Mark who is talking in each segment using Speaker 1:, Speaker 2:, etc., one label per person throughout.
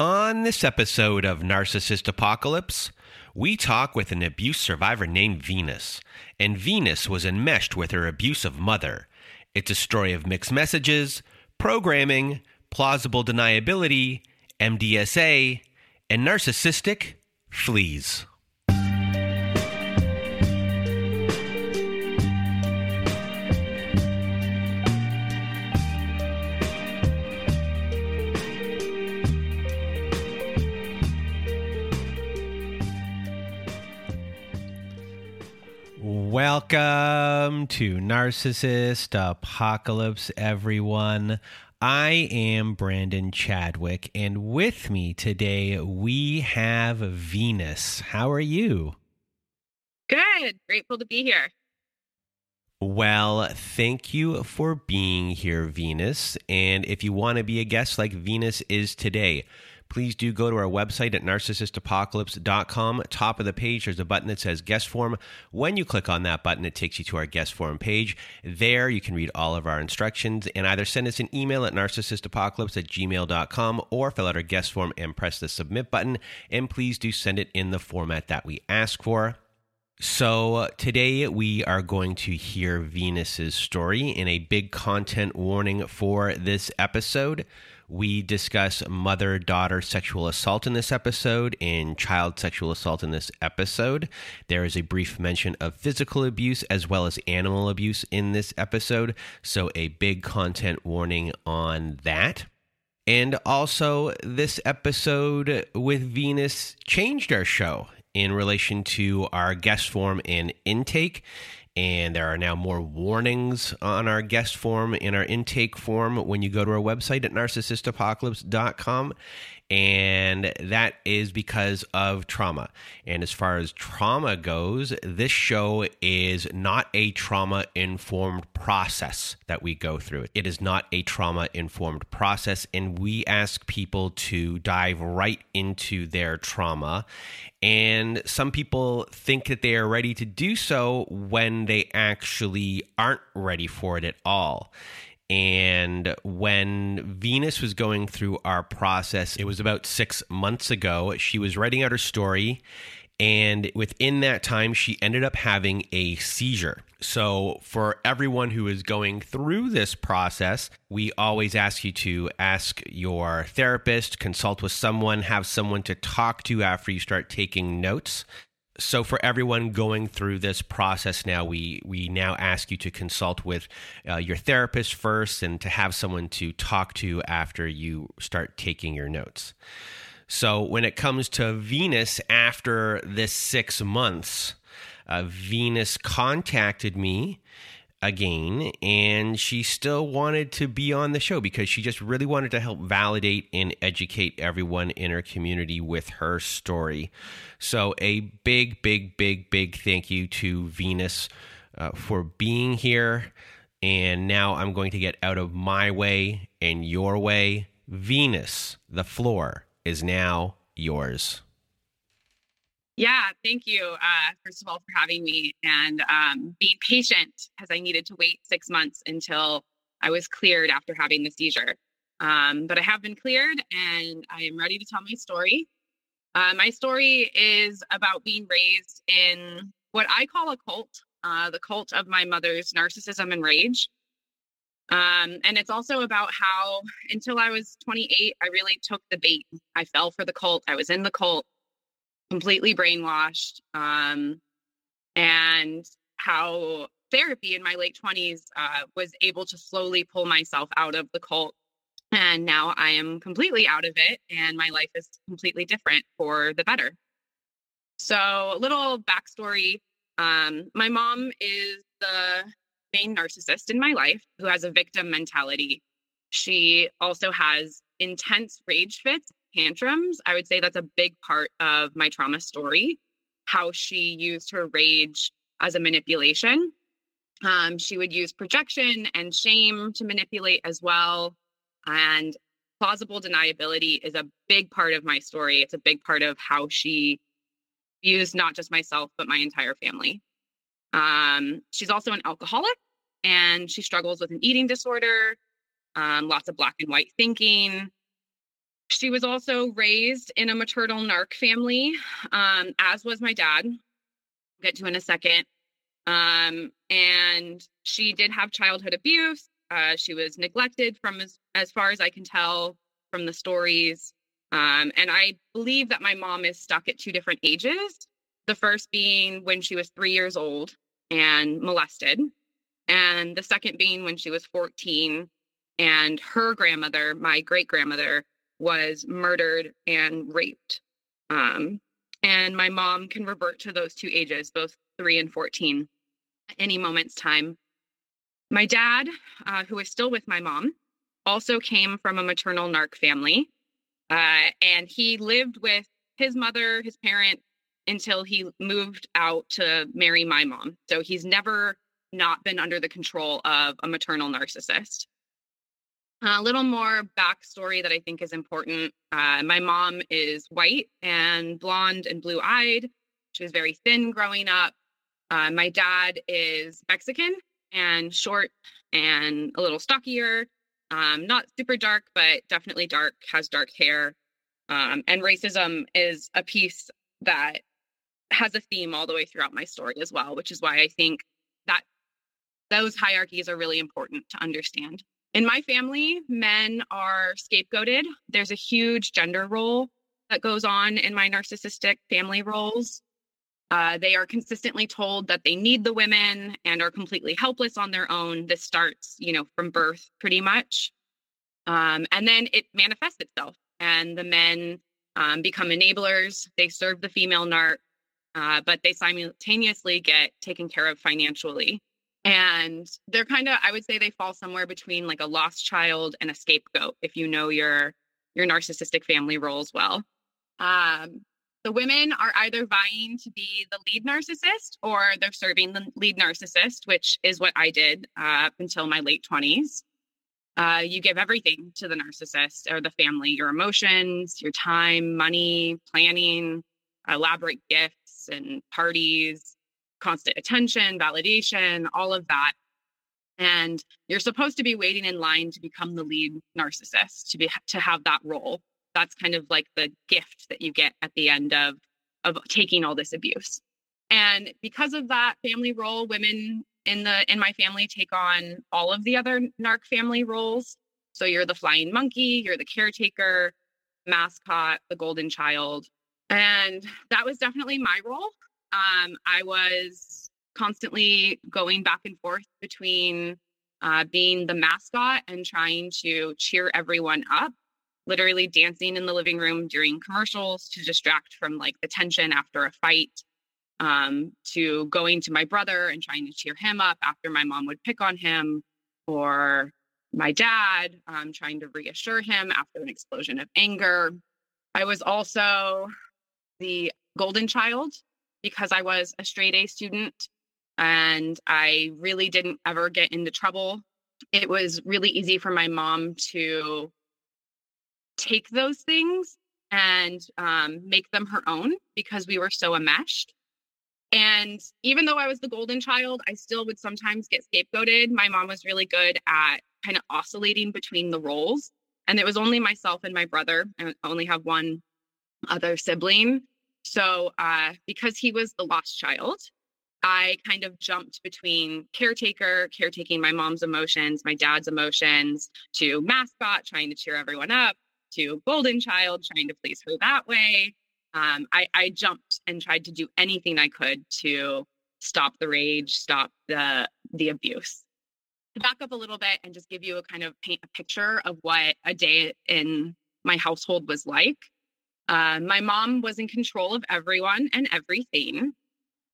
Speaker 1: On this episode of Narcissist Apocalypse, we talk with an abuse survivor named Venus, and Venus was enmeshed with her abusive mother. It's a story of mixed messages, programming, plausible deniability, MDSA, and narcissistic fleas. Welcome to Narcissist Apocalypse, everyone. I am Brandon Chadwick, and with me today we have Venus. How are you?
Speaker 2: Good. Grateful to be here.
Speaker 1: Well, thank you for being here, Venus. And if you want to be a guest like Venus is today, please do go to our website at narcissistapocalypse.com. Top of the page, there's a button that says guest form. When you click on that button, it takes you to our guest form page. There, you can read all of our instructions and either send us an email at narcissistapocalypse at gmail.com or fill out our guest form and press the submit button. And please do send it in the format that we ask for. So, today we are going to hear Venus's story in a big content warning for this episode. We discuss mother daughter sexual assault in this episode and child sexual assault in this episode. There is a brief mention of physical abuse as well as animal abuse in this episode. So, a big content warning on that. And also, this episode with Venus changed our show in relation to our guest form and intake and there are now more warnings on our guest form in our intake form when you go to our website at narcissistapocalypse.com and that is because of trauma. And as far as trauma goes, this show is not a trauma informed process that we go through. It is not a trauma informed process, and we ask people to dive right into their trauma. And some people think that they are ready to do so when they actually aren't ready for it at all. And when Venus was going through our process, it was about six months ago. She was writing out her story. And within that time, she ended up having a seizure. So, for everyone who is going through this process, we always ask you to ask your therapist, consult with someone, have someone to talk to after you start taking notes so for everyone going through this process now we we now ask you to consult with uh, your therapist first and to have someone to talk to after you start taking your notes. So when it comes to venus after this six months uh, venus contacted me again and she still wanted to be on the show because she just really wanted to help validate and educate everyone in her community with her story. So a big big big big thank you to venus uh, for being here. And now i'm going to get out of my way and your way. Venus the floor is now yours
Speaker 2: yeah, thank you, uh, first of all, for having me and um, being patient because I needed to wait six months until I was cleared after having the seizure. Um, but I have been cleared and I am ready to tell my story. Uh, my story is about being raised in what I call a cult, uh, the cult of my mother's narcissism and rage. Um, and it's also about how until I was 28, I really took the bait. I fell for the cult. I was in the cult completely brainwashed um, and how therapy in my late 20s uh, was able to slowly pull myself out of the cult and now i am completely out of it and my life is completely different for the better. So a little backstory um, my mom is the main narcissist in my life who has a victim mentality. She also has intense rage fits tantrums, I would say that's a big part of my trauma story, how she used her rage as a manipulation. Um, she would use projection and shame to manipulate as well. And plausible deniability is a big part of my story. It's a big part of how she used not just myself, but my entire family. Um, she's also an alcoholic and she struggles with an eating disorder, um, lots of black and white thinking. She was also raised in a maternal narc family, um, as was my dad. I'll get to in a second. Um, and she did have childhood abuse. Uh, she was neglected from as, as far as I can tell from the stories. Um, and I believe that my mom is stuck at two different ages. The first being when she was three years old and molested, and the second being when she was 14 and her grandmother, my great grandmother, was murdered and raped. Um, and my mom can revert to those two ages, both three and 14, at any moment's time. My dad, uh, who is still with my mom, also came from a maternal narc family. Uh, and he lived with his mother, his parent, until he moved out to marry my mom. So he's never not been under the control of a maternal narcissist. A little more backstory that I think is important. Uh, my mom is white and blonde and blue eyed. She was very thin growing up. Uh, my dad is Mexican and short and a little stockier. Um, not super dark, but definitely dark, has dark hair. Um, and racism is a piece that has a theme all the way throughout my story as well, which is why I think that those hierarchies are really important to understand. In my family, men are scapegoated. There's a huge gender role that goes on in my narcissistic family roles. Uh, they are consistently told that they need the women and are completely helpless on their own. This starts, you know, from birth pretty much. Um, and then it manifests itself, and the men um, become enablers. They serve the female narc, uh, but they simultaneously get taken care of financially. And they're kind of, I would say they fall somewhere between like a lost child and a scapegoat, if you know your your narcissistic family roles well. Um, the women are either vying to be the lead narcissist or they're serving the lead narcissist, which is what I did uh, up until my late 20s. Uh, you give everything to the narcissist or the family your emotions, your time, money, planning, elaborate gifts and parties, constant attention, validation, all of that. And you're supposed to be waiting in line to become the lead narcissist, to be to have that role. That's kind of like the gift that you get at the end of of taking all this abuse. And because of that family role, women in the in my family take on all of the other narc family roles. So you're the flying monkey, you're the caretaker, mascot, the golden child. And that was definitely my role. Um, I was constantly going back and forth between uh, being the mascot and trying to cheer everyone up, literally dancing in the living room during commercials to distract from like the tension after a fight, um, to going to my brother and trying to cheer him up after my mom would pick on him, or my dad, um, trying to reassure him after an explosion of anger. I was also the golden child because I was a straight A student and I really didn't ever get into trouble. It was really easy for my mom to take those things and um, make them her own because we were so enmeshed. And even though I was the golden child, I still would sometimes get scapegoated. My mom was really good at kind of oscillating between the roles. And it was only myself and my brother. I only have one other sibling. So, uh, because he was the lost child, I kind of jumped between caretaker, caretaking my mom's emotions, my dad's emotions, to mascot, trying to cheer everyone up, to golden child, trying to please her that way. Um, I, I jumped and tried to do anything I could to stop the rage, stop the the abuse. To back up a little bit and just give you a kind of paint a picture of what a day in my household was like. Uh, my mom was in control of everyone and everything.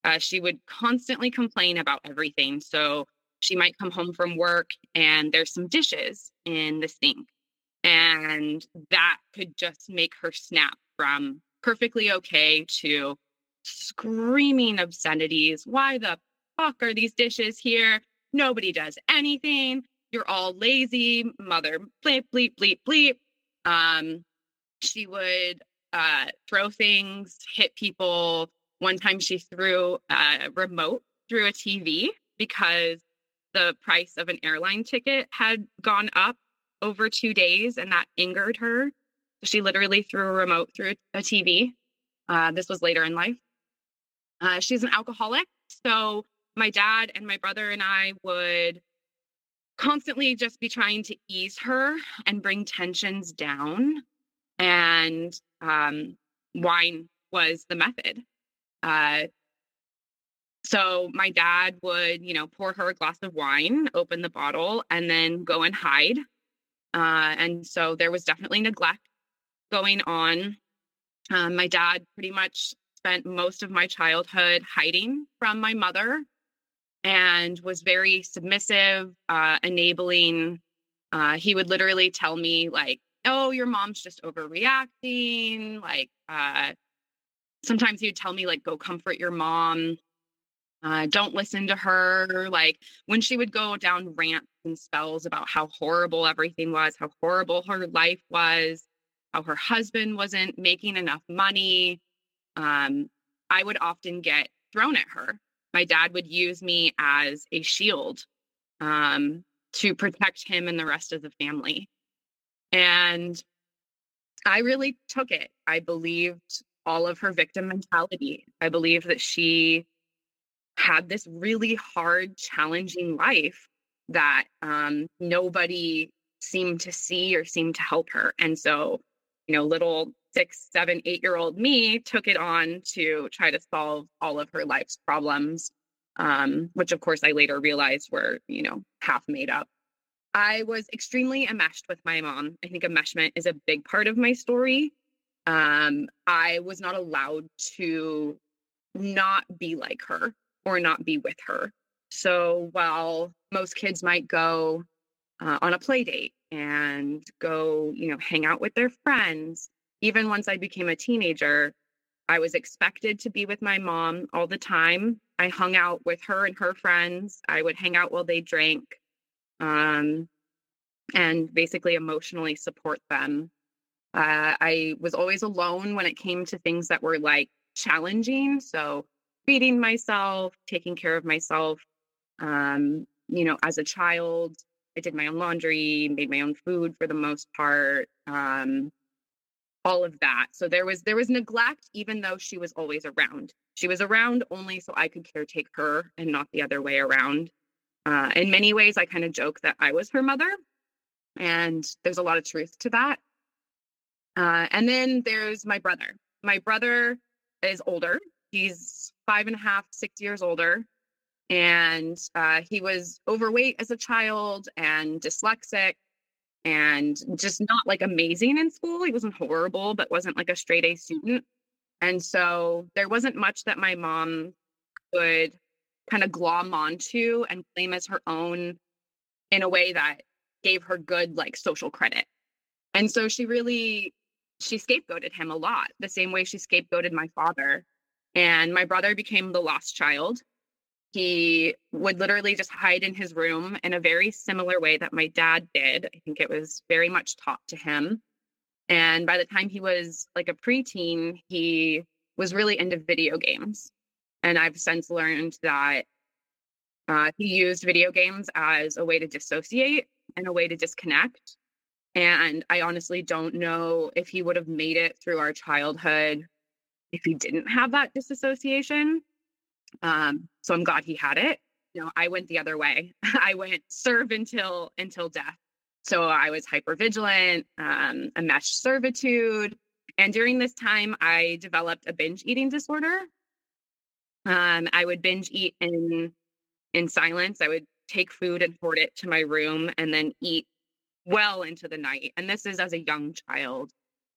Speaker 2: Uh, she would constantly complain about everything. So she might come home from work and there's some dishes in the sink. And that could just make her snap from perfectly okay to screaming obscenities. Why the fuck are these dishes here? Nobody does anything. You're all lazy, mother bleep, bleep, bleep, bleep. Um, she would uh, throw things, hit people. One time she threw a remote through a TV because the price of an airline ticket had gone up over two days and that angered her. She literally threw a remote through a TV. Uh, this was later in life. Uh, she's an alcoholic. So my dad and my brother and I would constantly just be trying to ease her and bring tensions down. And um, wine was the method. Uh, so my dad would, you know, pour her a glass of wine, open the bottle, and then go and hide. Uh, and so there was definitely neglect going on. Um, my dad pretty much spent most of my childhood hiding from my mother and was very submissive, uh, enabling. Uh, he would literally tell me, like, oh, your mom's just overreacting. Like, uh, sometimes he would tell me, like, go comfort your mom. Uh, don't listen to her. Like, when she would go down rants and spells about how horrible everything was, how horrible her life was, how her husband wasn't making enough money, um, I would often get thrown at her my dad would use me as a shield um, to protect him and the rest of the family. And I really took it. I believed all of her victim mentality. I believed that she had this really hard, challenging life that um, nobody seemed to see or seemed to help her. And so, you know, little six, seven, eight year old me took it on to try to solve all of her life's problems, um, which of course I later realized were, you know, half made up. I was extremely enmeshed with my mom. I think enmeshment is a big part of my story. Um, I was not allowed to not be like her or not be with her. So while most kids might go uh, on a play date and go, you know, hang out with their friends, even once I became a teenager, I was expected to be with my mom all the time. I hung out with her and her friends. I would hang out while they drank um, and basically emotionally support them. Uh, I was always alone when it came to things that were like challenging. So, feeding myself, taking care of myself. Um, you know, as a child, I did my own laundry, made my own food for the most part. Um, all of that. So there was there was neglect even though she was always around. She was around only so I could caretake her and not the other way around. Uh, in many ways, I kind of joke that I was her mother, and there's a lot of truth to that. Uh, and then there's my brother. My brother is older. He's five and a half, six years older. And uh, he was overweight as a child and dyslexic and just not like amazing in school. He wasn't horrible, but wasn't like a straight A student. And so there wasn't much that my mom could kind of glom onto and claim as her own in a way that gave her good like social credit. And so she really she scapegoated him a lot, the same way she scapegoated my father. And my brother became the lost child he would literally just hide in his room in a very similar way that my dad did. I think it was very much taught to him. And by the time he was like a preteen, he was really into video games. And I've since learned that uh, he used video games as a way to dissociate and a way to disconnect. And I honestly don't know if he would have made it through our childhood if he didn't have that disassociation. Um, so I'm glad he had it. You know, I went the other way. I went serve until until death. So I was hyper vigilant, um, enmeshed servitude, and during this time, I developed a binge eating disorder. Um, I would binge eat in in silence. I would take food and hoard it to my room, and then eat well into the night. And this is as a young child.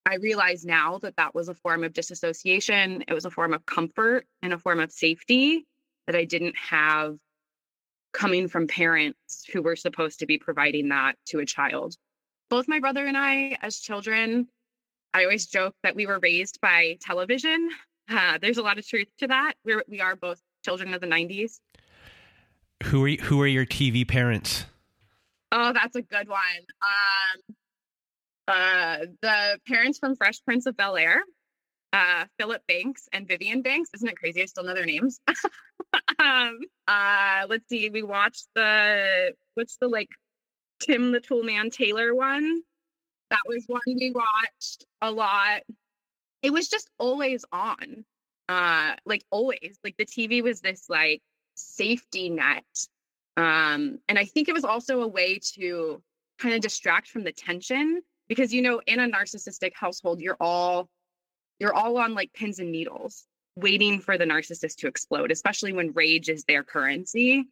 Speaker 2: I realize now that that was a form of disassociation. It was a form of comfort and a form of safety that I didn't have coming from parents who were supposed to be providing that to a child. both my brother and I, as children, I always joke that we were raised by television. Uh, there's a lot of truth to that. We're, we are both children of the 90s.
Speaker 1: Who are who are your TV parents?
Speaker 2: Oh, that's a good one. Um, uh, the parents from Fresh Prince of Bel Air, uh, Philip Banks and Vivian Banks. Isn't it crazy? I still know their names. um, uh, let's see. We watched the what's the like Tim the Toolman Taylor one. That was one we watched a lot. It was just always on. Uh, like always. Like the TV was this like safety net. Um, and I think it was also a way to kind of distract from the tension because you know, in a narcissistic household, you're all you're all on like pins and needles waiting for the narcissist to explode, especially when rage is their currency.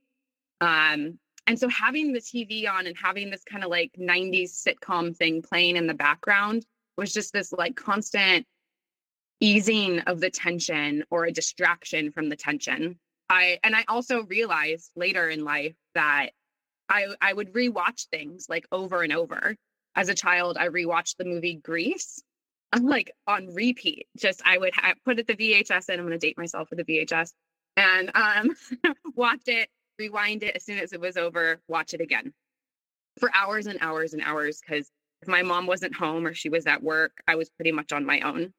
Speaker 2: Um, and so having the TV on and having this kind of like 90s sitcom thing playing in the background was just this like constant easing of the tension or a distraction from the tension. I and I also realized later in life that I I would rewatch things like over and over. As a child, I rewatched the movie Grease. Like on repeat. Just I would ha- put it the VHS in. I'm going to date myself with the VHS and um, watch it rewind it as soon as it was over, watch it again for hours and hours and hours. Because if my mom wasn't home or she was at work, I was pretty much on my own.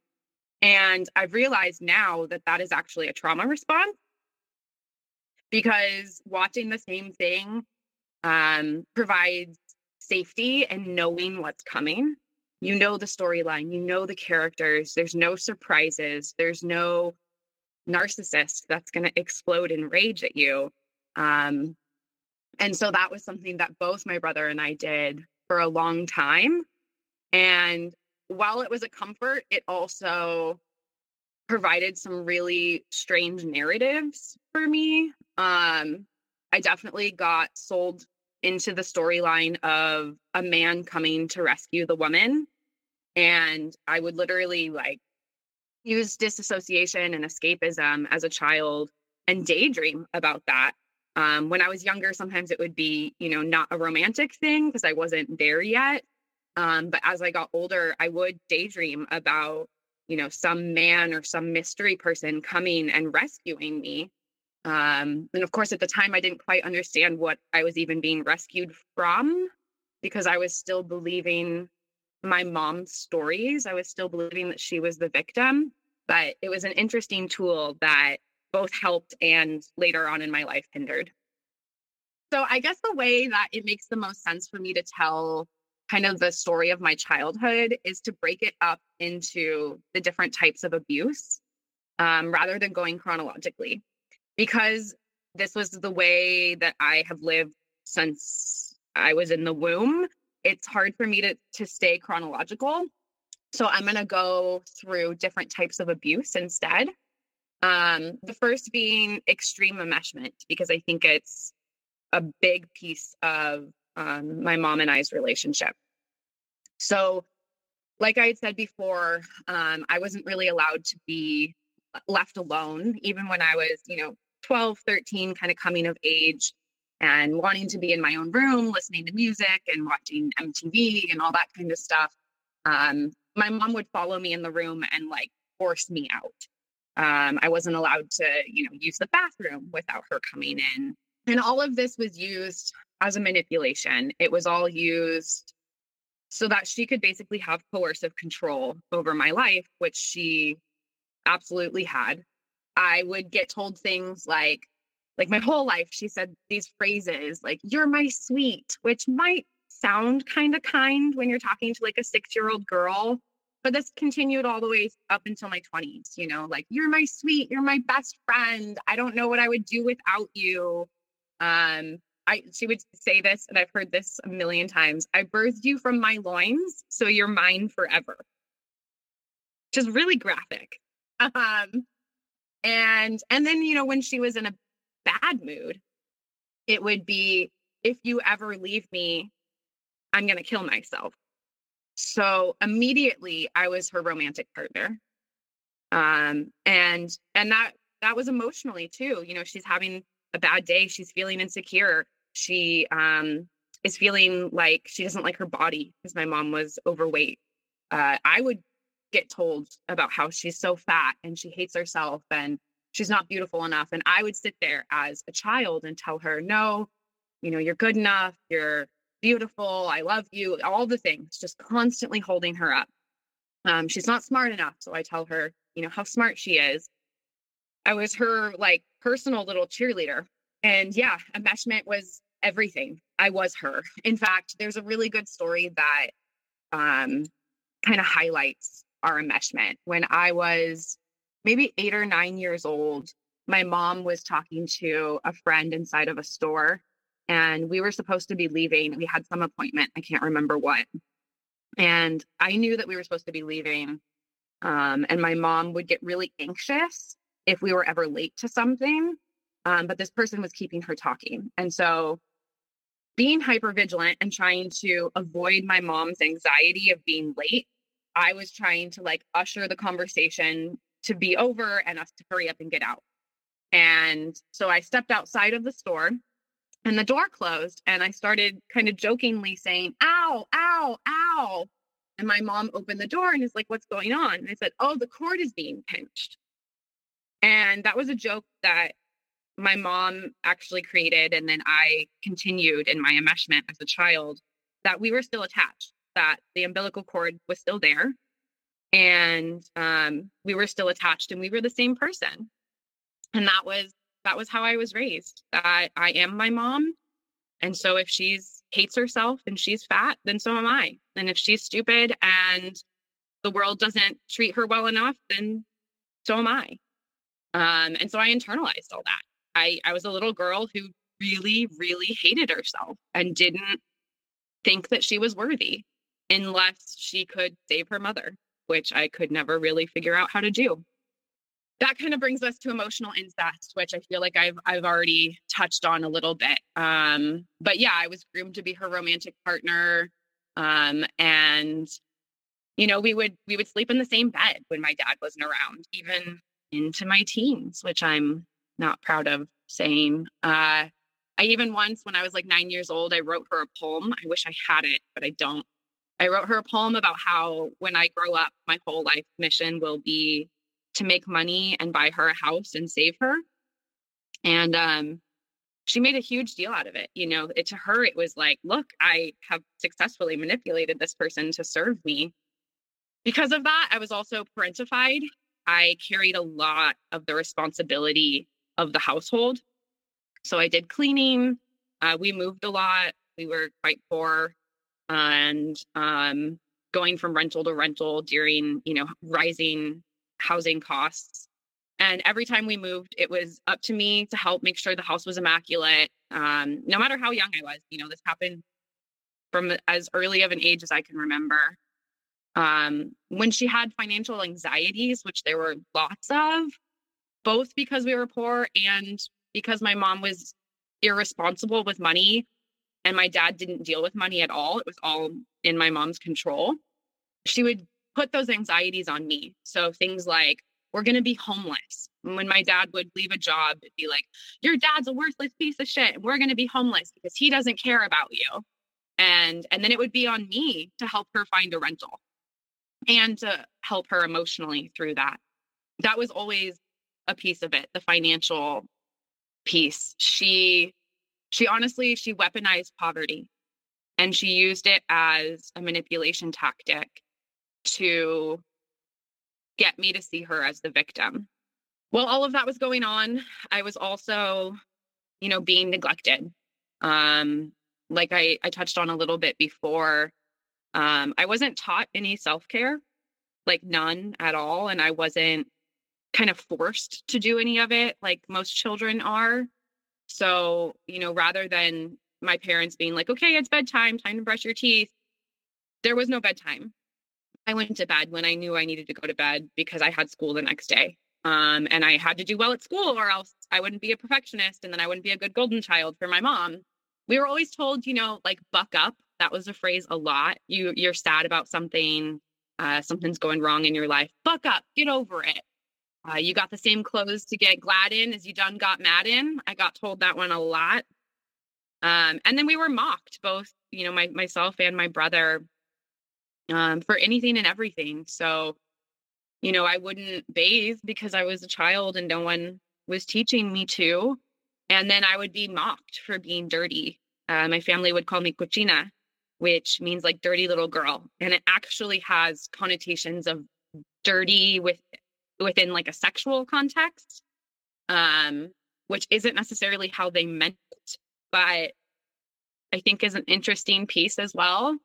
Speaker 2: And I've realized now that that is actually a trauma response because watching the same thing um, provides safety and knowing what's coming. You know the storyline, you know the characters, there's no surprises, there's no narcissist that's going to explode in rage at you. Um, and so that was something that both my brother and I did for a long time. And while it was a comfort, it also provided some really strange narratives for me. Um, I definitely got sold into the storyline of a man coming to rescue the woman. And I would literally like use disassociation and escapism as a child and daydream about that um, when I was younger, sometimes it would be, you know, not a romantic thing because I wasn't there yet. Um, but as I got older, I would daydream about, you know, some man or some mystery person coming and rescuing me. Um, and of course, at the time, I didn't quite understand what I was even being rescued from because I was still believing my mom's stories. I was still believing that she was the victim. But it was an interesting tool that both helped and later on in my life hindered. So I guess the way that it makes the most sense for me to tell kind of the story of my childhood is to break it up into the different types of abuse um, rather than going chronologically. Because this was the way that I have lived since I was in the womb, it's hard for me to, to stay chronological. So I'm going to go through different types of abuse instead. Um, the first being extreme enmeshment, because I think it's a big piece of um, my mom and I's relationship. So, like I had said before, um, I wasn't really allowed to be left alone, even when I was, you know, 12, 13, kind of coming of age and wanting to be in my own room, listening to music and watching MTV and all that kind of stuff. Um, my mom would follow me in the room and like force me out. Um, I wasn't allowed to, you know, use the bathroom without her coming in. And all of this was used as a manipulation. It was all used so that she could basically have coercive control over my life, which she absolutely had. I would get told things like, like my whole life, she said these phrases like, you're my sweet, which might sound kind of kind when you're talking to like a six year old girl but this continued all the way up until my 20s you know like you're my sweet you're my best friend i don't know what i would do without you um i she would say this and i've heard this a million times i birthed you from my loins so you're mine forever which is really graphic um and and then you know when she was in a bad mood it would be if you ever leave me i'm to kill myself so immediately I was her romantic partner. Um, and and that that was emotionally too. You know, she's having a bad day, she's feeling insecure. She um is feeling like she doesn't like her body because my mom was overweight. Uh, I would get told about how she's so fat and she hates herself and she's not beautiful enough. And I would sit there as a child and tell her, no, you know, you're good enough, you're beautiful, I love you, all the things, just constantly holding her up. Um, she's not smart enough. So I tell her, you know, how smart she is. I was her like personal little cheerleader. And yeah, enmeshment was everything. I was her. In fact, there's a really good story that um, kind of highlights our enmeshment. When I was maybe eight or nine years old, my mom was talking to a friend inside of a store, and we were supposed to be leaving. We had some appointment, I can't remember what. And I knew that we were supposed to be leaving. Um, and my mom would get really anxious if we were ever late to something. Um, but this person was keeping her talking. And so being hyper vigilant and trying to avoid my mom's anxiety of being late, I was trying to like usher the conversation to be over and us to hurry up and get out. And so I stepped outside of the store and the door closed and I started kind of jokingly saying, ow, ow, ow. And my mom opened the door and is like, what's going on? And I said, oh, the cord is being pinched. And that was a joke that my mom actually created. And then I continued in my enmeshment as a child that we were still attached, that the umbilical cord was still there. And um, we were still attached and we were the same person. And that was that was how I was raised. That I am my mom. And so if she's hates herself and she's fat, then so am I. And if she's stupid and the world doesn't treat her well enough, then so am I. Um, and so I internalized all that. I, I was a little girl who really, really hated herself and didn't think that she was worthy unless she could save her mother, which I could never really figure out how to do. That kind of brings us to emotional incest, which I feel like I've I've already touched on a little bit. Um, but yeah, I was groomed to be her romantic partner, um, and you know we would we would sleep in the same bed when my dad wasn't around, even into my teens, which I'm not proud of saying. Uh, I even once, when I was like nine years old, I wrote her a poem. I wish I had it, but I don't. I wrote her a poem about how when I grow up, my whole life mission will be to make money and buy her a house and save her. And um, she made a huge deal out of it. You know, it, to her, it was like, look, I have successfully manipulated this person to serve me. Because of that, I was also parentified. I carried a lot of the responsibility of the household. So I did cleaning. Uh, we moved a lot. We were quite poor, and um, going from rental to rental during you know rising housing costs. And every time we moved, it was up to me to help make sure the house was immaculate. Um, no matter how young I was, you know, this happened from as early of an age as I can remember. Um, when she had financial anxieties, which there were lots of, both because we were poor and because my mom was irresponsible with money and my dad didn't deal with money at all. It was all in my mom's control. She would put those anxieties on me. So things like, we're going to be homeless. when my dad would leave a job, it'd be like, your dad's a worthless piece of shit. And we're going to be homeless because he doesn't care about you. And, and then it would be on me to help her find a rental and to help her emotionally through that. That was always a piece of it, the financial piece. She she honestly she weaponized poverty and she used it as a manipulation tactic to get me to see her as the victim. While all of that was going on, I was also, you know, being neglected. Um, like I, I touched on a little bit before, um, I wasn't taught any self care, like none at all. And I wasn't kind of forced to do any of it like most children are. So, you know, rather than my parents being like, okay, it's bedtime, time to brush your teeth, there was no bedtime. I went to bed when I knew I needed to go to bed because I had school the next day. Um, and I had to do well at school or else I wouldn't be a perfectionist and then I wouldn't be a good golden child for my mom. We were always told, you know, like buck up. That was a phrase a lot. You you're sad about something, uh, something's going wrong in your life. Buck up, get over it. Uh, you got the same clothes to get glad in as you done got mad in. I got told that one a lot. Um, and then we were mocked, both, you know, my myself and my brother, um, for anything and everything. So, you know, I wouldn't bathe because I was a child and no one was teaching me to. And then I would be mocked for being dirty. Uh, my family would call me cochina, which means like dirty little girl. And it actually has connotations of dirty with within like a sexual context. Um, which isn't necessarily how they meant it, but I think is an interesting piece as well.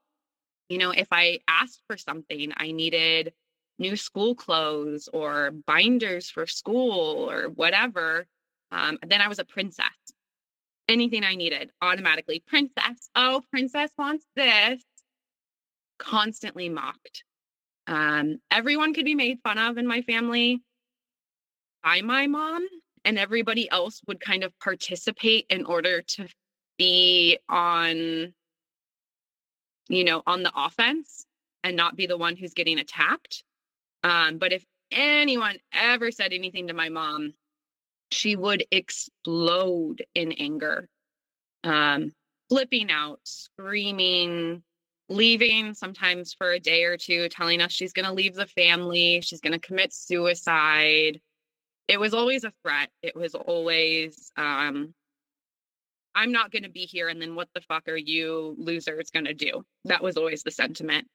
Speaker 2: You know, if I asked for something, I needed new school clothes or binders for school or whatever, um, then I was a princess. Anything I needed, automatically, princess. Oh, princess wants this. Constantly mocked. Um, everyone could be made fun of in my family by my mom, and everybody else would kind of participate in order to be on, you know, on the offense and not be the one who's getting attacked. Um, but if anyone ever said anything to my mom, she would explode in anger, um, flipping out, screaming, leaving sometimes for a day or two, telling us she's going to leave the family, she's going to commit suicide. It was always a threat. It was always, um, I'm not going to be here. And then what the fuck are you losers going to do? That was always the sentiment.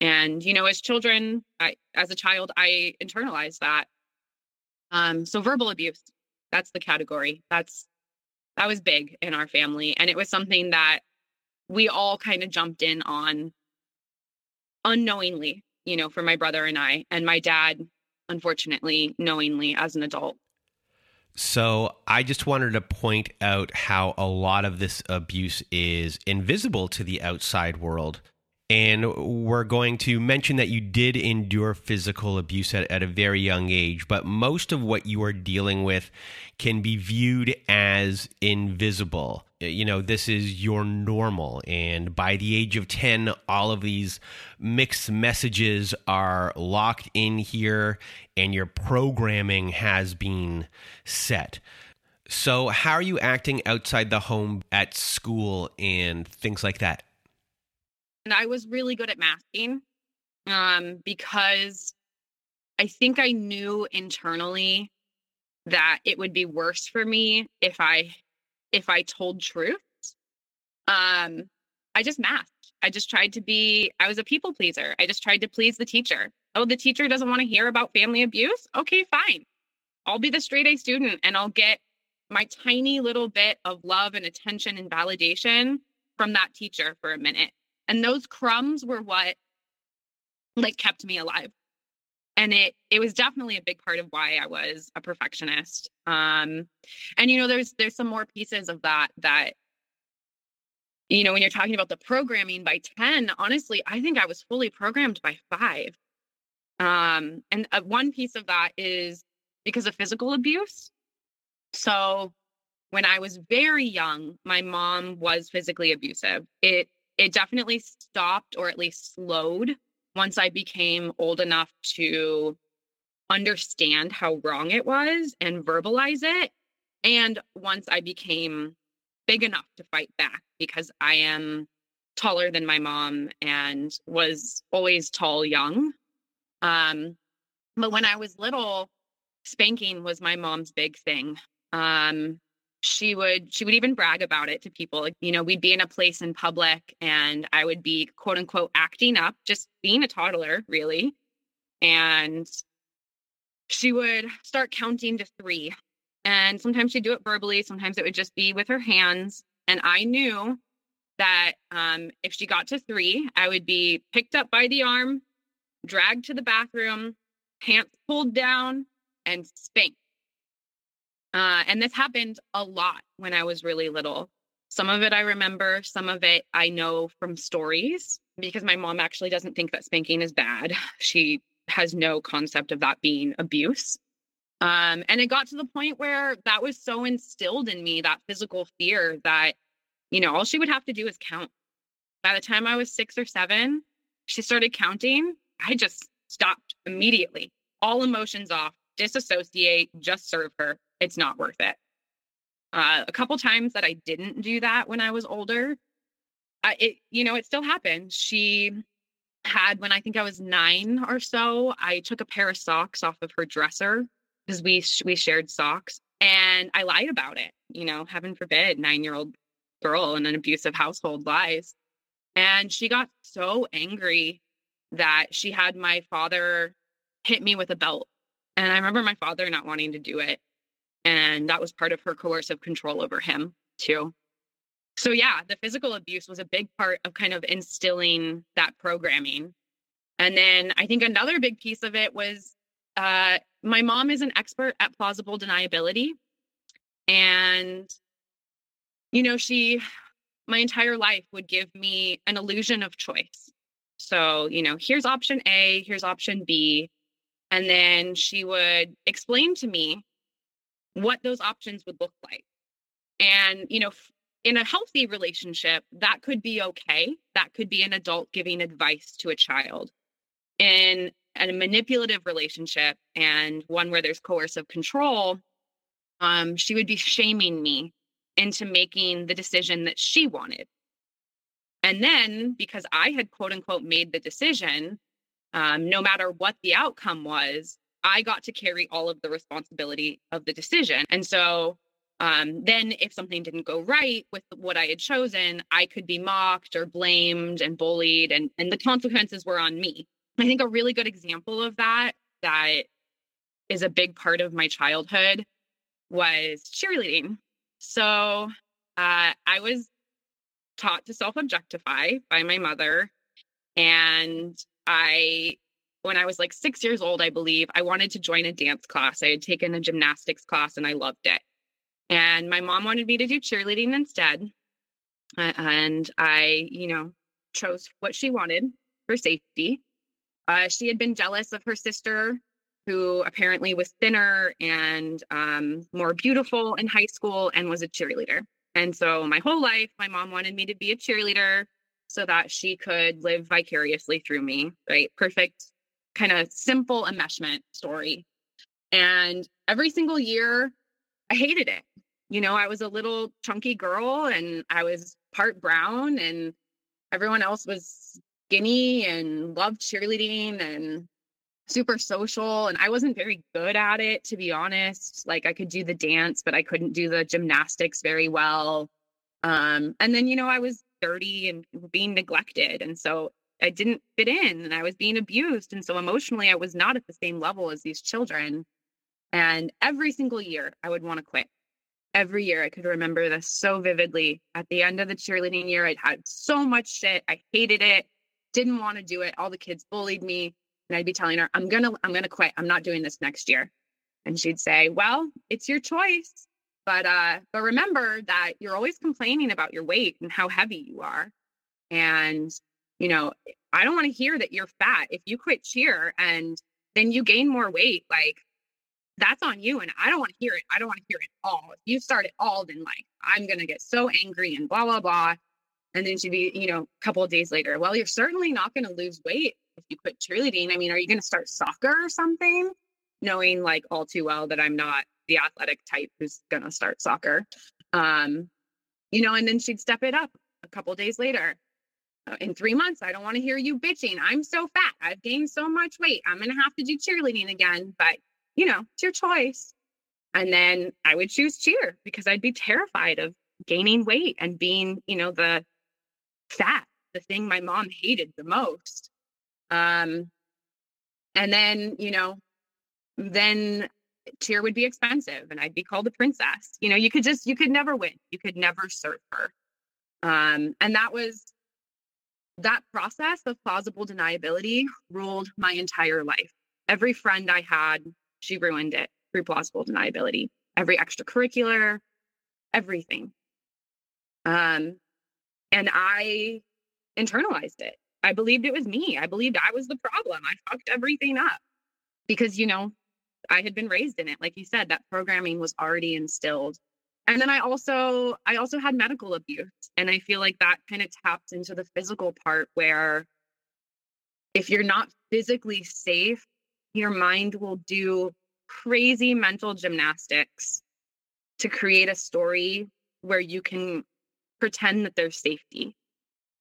Speaker 2: And, you know, as children, I, as a child, I internalized that. Um, so verbal abuse, that's the category. That's, that was big in our family. And it was something that we all kind of jumped in on unknowingly, you know, for my brother and I, and my dad, unfortunately, knowingly as an adult.
Speaker 1: So I just wanted to point out how a lot of this abuse is invisible to the outside world. And we're going to mention that you did endure physical abuse at, at, a very young age, but most of what you are dealing with can be viewed as invisible. You know, this is your normal. And by the age of 10, all of these mixed messages are locked in here, and your programming has been set. So, how are you acting outside the home at school and things like that?
Speaker 2: and I was really good at masking um, because I think I knew internally that it would be worse for me if I if I told truth. Um, I just masked. I just tried to be. I was a people pleaser. I just tried to please the teacher. Oh, the teacher doesn't want to hear about family abuse. Okay, fine. I'll be the straight A student, and I'll get my tiny little bit of love and attention and validation from that teacher for a minute and those crumbs were what like kept me alive and it it was definitely a big part of why I was a perfectionist. Um, and you know, there's there's some more pieces of that that you know when you're talking about the programming by 10 honestly i think i was fully programmed by five um, and uh, one piece of that is because of physical abuse so when i was very young my mom was physically abusive it it definitely stopped or at least slowed once I became old enough to understand how wrong it was and verbalize it. And once I became big enough to fight back because I am taller than my mom and was always tall young. Um, but when I was little, spanking was my mom's big thing. Um, she would she would even brag about it to people like you know we'd be in a place in public and i would be quote unquote acting up just being a toddler really. And she would start counting to 3 and sometimes she'd do it verbally sometimes it would just be with her hands. And i knew that um, if she got to 3 i would be picked up by the arm dragged to the bathroom pants pulled down and spanked uh, and this happened a lot when I was really little. Some of it I remember, some of it I know from stories because my mom actually doesn't think that spanking is bad. She has no concept of that being abuse. Um, and it got to the point where that was so instilled in me, that physical fear, that, you know, all she would have to do is count. By the time I was six or seven, she started counting. I just stopped immediately, all emotions off, disassociate, just serve her it's not worth it. Uh, a couple times that I didn't do that when I was older, I, it you know it still happened. She had when I think I was nine or so, I took a pair of socks off of her dresser because we we shared socks, and I lied about it. You know, heaven forbid, nine year old girl in an abusive household lies, and she got so angry that she had my father hit me with a belt, and I remember my father not wanting to do it, and that was part of her coercive control over him too. So yeah the physical abuse was a big part of kind of instilling that programming. And then i think another big piece of it was uh, my mom is an expert at plausible deniability and you know she my entire life would give me an illusion of choice. So you know here's option a here's option b and then she would explain to me what those options would look like and you know in a healthy relationship, that could be okay. That could be an adult giving advice to a child. In a manipulative relationship and one where there's coercive control, um, she would be shaming me into making the decision that she wanted. And then, because I had quote unquote made the decision, um, no matter what the outcome was, I got to carry all of the responsibility of the decision. And so um, then if something didn't go right with what I had chosen, I could be mocked or blamed and bullied, and, and the consequences were on me. I think a really good example of that, that is a big part of my childhood, was cheerleading. So uh, I was taught to self objectify by my mother. And I, when I was like six years old, I believe, I wanted to join a dance class. I had taken a gymnastics class and I loved it. And my mom wanted me to do cheerleading instead. And I, you know, chose what she wanted for safety. Uh, she had been jealous of her sister, who apparently was thinner and um, more beautiful in high school and was a cheerleader. And so my whole life, my mom wanted me to be a cheerleader so that she could live vicariously through me, right? Perfect, kind of simple enmeshment story. And every single year, I hated it you know, I was a little chunky girl and I was part brown and everyone else was skinny and loved cheerleading and super social and I wasn't very good at it to be honest. Like I could do the dance but I couldn't do the gymnastics very well. Um and then you know I was dirty and being neglected and so I didn't fit in and I was being abused and so emotionally I was not at the same level as these children. And every single year I would want to quit every year. I could remember this so vividly. At the end of the cheerleading year, I'd had so much shit. I hated it, didn't want to do it. All the kids bullied me. And I'd be telling her, I'm gonna, I'm gonna quit. I'm not doing this next year. And she'd say, Well, it's your choice. But uh, but remember that you're always complaining about your weight and how heavy you are. And, you know, I don't want to hear that you're fat. If you quit cheer and then you gain more weight, like that's on you. And I don't want to hear it. I don't want to hear it all. If you start it all, then like I'm gonna get so angry and blah blah blah. And then she'd be, you know, a couple of days later, well, you're certainly not gonna lose weight if you quit cheerleading. I mean, are you gonna start soccer or something? Knowing like all too well that I'm not the athletic type who's gonna start soccer. Um, you know, and then she'd step it up a couple days later. Uh, in three months, I don't want to hear you bitching. I'm so fat. I've gained so much weight. I'm to have to do cheerleading again. But you know, it's your choice. And then I would choose cheer because I'd be terrified of gaining weight and being, you know, the fat, the thing my mom hated the most. Um, and then, you know, then cheer would be expensive and I'd be called a princess. You know, you could just, you could never win. You could never serve her. Um, and that was that process of plausible deniability ruled my entire life. Every friend I had she ruined it through plausible deniability. Every extracurricular, everything. Um, and I internalized it. I believed it was me. I believed I was the problem. I fucked everything up because, you know, I had been raised in it. Like you said, that programming was already instilled. And then I also, I also had medical abuse. And I feel like that kind of taps into the physical part where if you're not physically safe your mind will do crazy mental gymnastics to create a story where you can pretend that there's safety.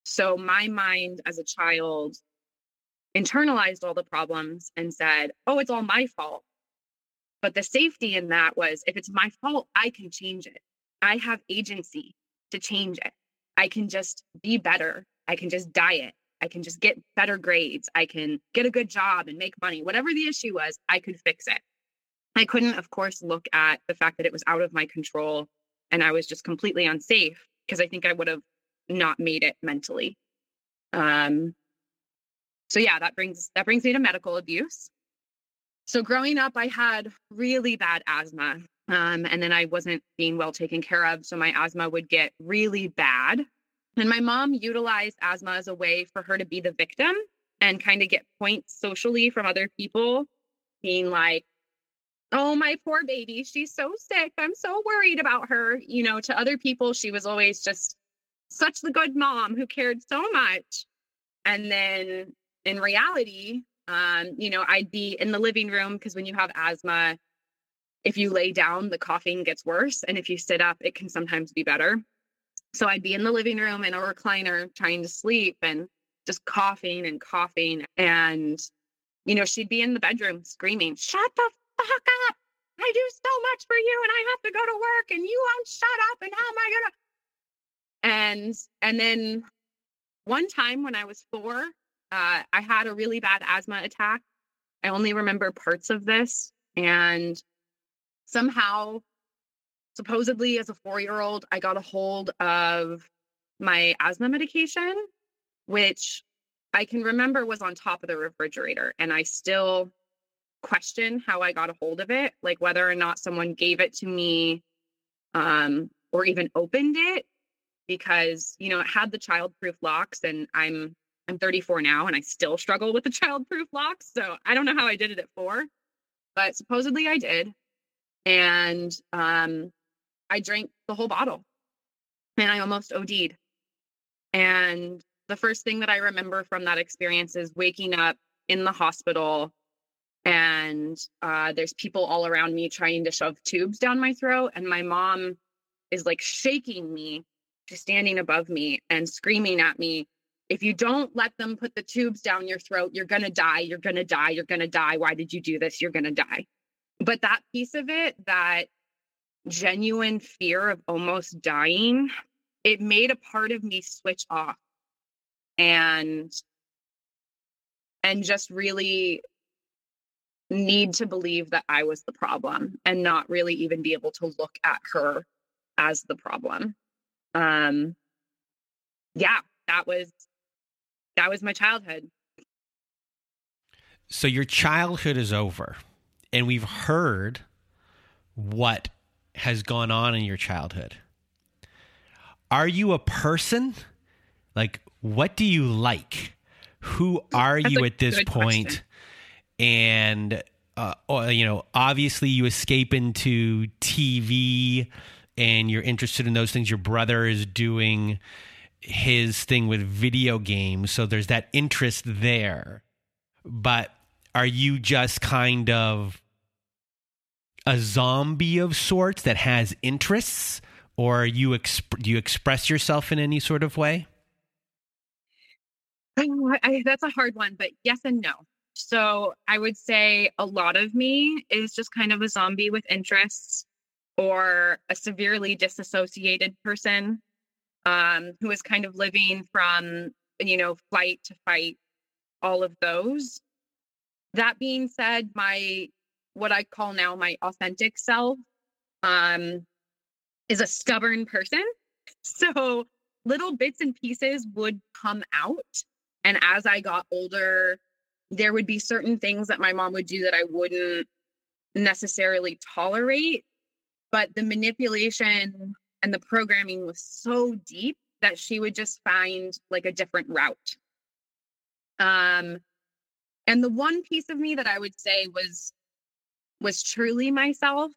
Speaker 2: So my mind as a child internalized all the problems and said, oh, it's all my fault. But the safety in that was if it's my fault, I can change it. I have agency to change it. I can just be better. I can just diet. I can just get better grades. I can get a good job and make money. Whatever the issue was, I could fix it. I couldn't, of course, look at the fact that it was out of my control and I was just completely unsafe because I think I would have not made it mentally. Um, so yeah, that brings that brings me to medical abuse. So growing up, I had really bad asthma, um, and then I wasn't being well taken care of, so my asthma would get really bad. And my mom utilized asthma as a way for her to be the victim and kind of get points socially from other people, being like, oh, my poor baby, she's so sick. I'm so worried about her. You know, to other people, she was always just such the good mom who cared so much. And then in reality, um, you know, I'd be in the living room because when you have asthma, if you lay down, the coughing gets worse. And if you sit up, it can sometimes be better. So I'd be in the living room in a recliner trying to sleep and just coughing and coughing. And, you know, she'd be in the bedroom screaming, Shut the fuck up. I do so much for you and I have to go to work and you won't shut up and how am I gonna and and then one time when I was four, uh, I had a really bad asthma attack. I only remember parts of this. And somehow, supposedly as a four year old, I got a hold of my asthma medication, which I can remember was on top of the refrigerator. And I still question how I got a hold of it, like whether or not someone gave it to me um, or even opened it, because you know it had the child-proof locks, and I'm I'm 34 now, and I still struggle with the child-proof locks. So I don't know how I did it at four, but supposedly I did, and um, I drank the whole bottle, and I almost OD'd. And the first thing that I remember from that experience is waking up in the hospital and uh, there's people all around me trying to shove tubes down my throat and my mom is like shaking me standing above me and screaming at me if you don't let them put the tubes down your throat you're going to die you're going to die you're going to die. Why did you do this? You're going to die. But that piece of it that genuine fear of almost dying it made a part of me switch off and and just really need to believe that I was the problem and not really even be able to look at her as the problem. Um yeah, that was that was my childhood.
Speaker 1: So your childhood is over and we've heard what has gone on in your childhood. Are you a person? Like what do you like? Who are That's you at this point? Question and uh, uh, you know, obviously you escape into TV and you're interested in those things. Your brother is doing his thing with video games, so there's that interest there. But are you just kind of a zombie of sorts that has interests, or you exp- do you express yourself in any sort of way?
Speaker 2: I, that's a hard one, but yes and no. So I would say a lot of me is just kind of a zombie with interests or a severely disassociated person um, who is kind of living from, you know, flight to fight, all of those. That being said, my what I call now my authentic self um, is a stubborn person. So little bits and pieces would come out. And as I got older, there would be certain things that my mom would do that I wouldn't necessarily tolerate. But the manipulation and the programming was so deep that she would just find like a different route. Um, and the one piece of me that I would say was was truly myself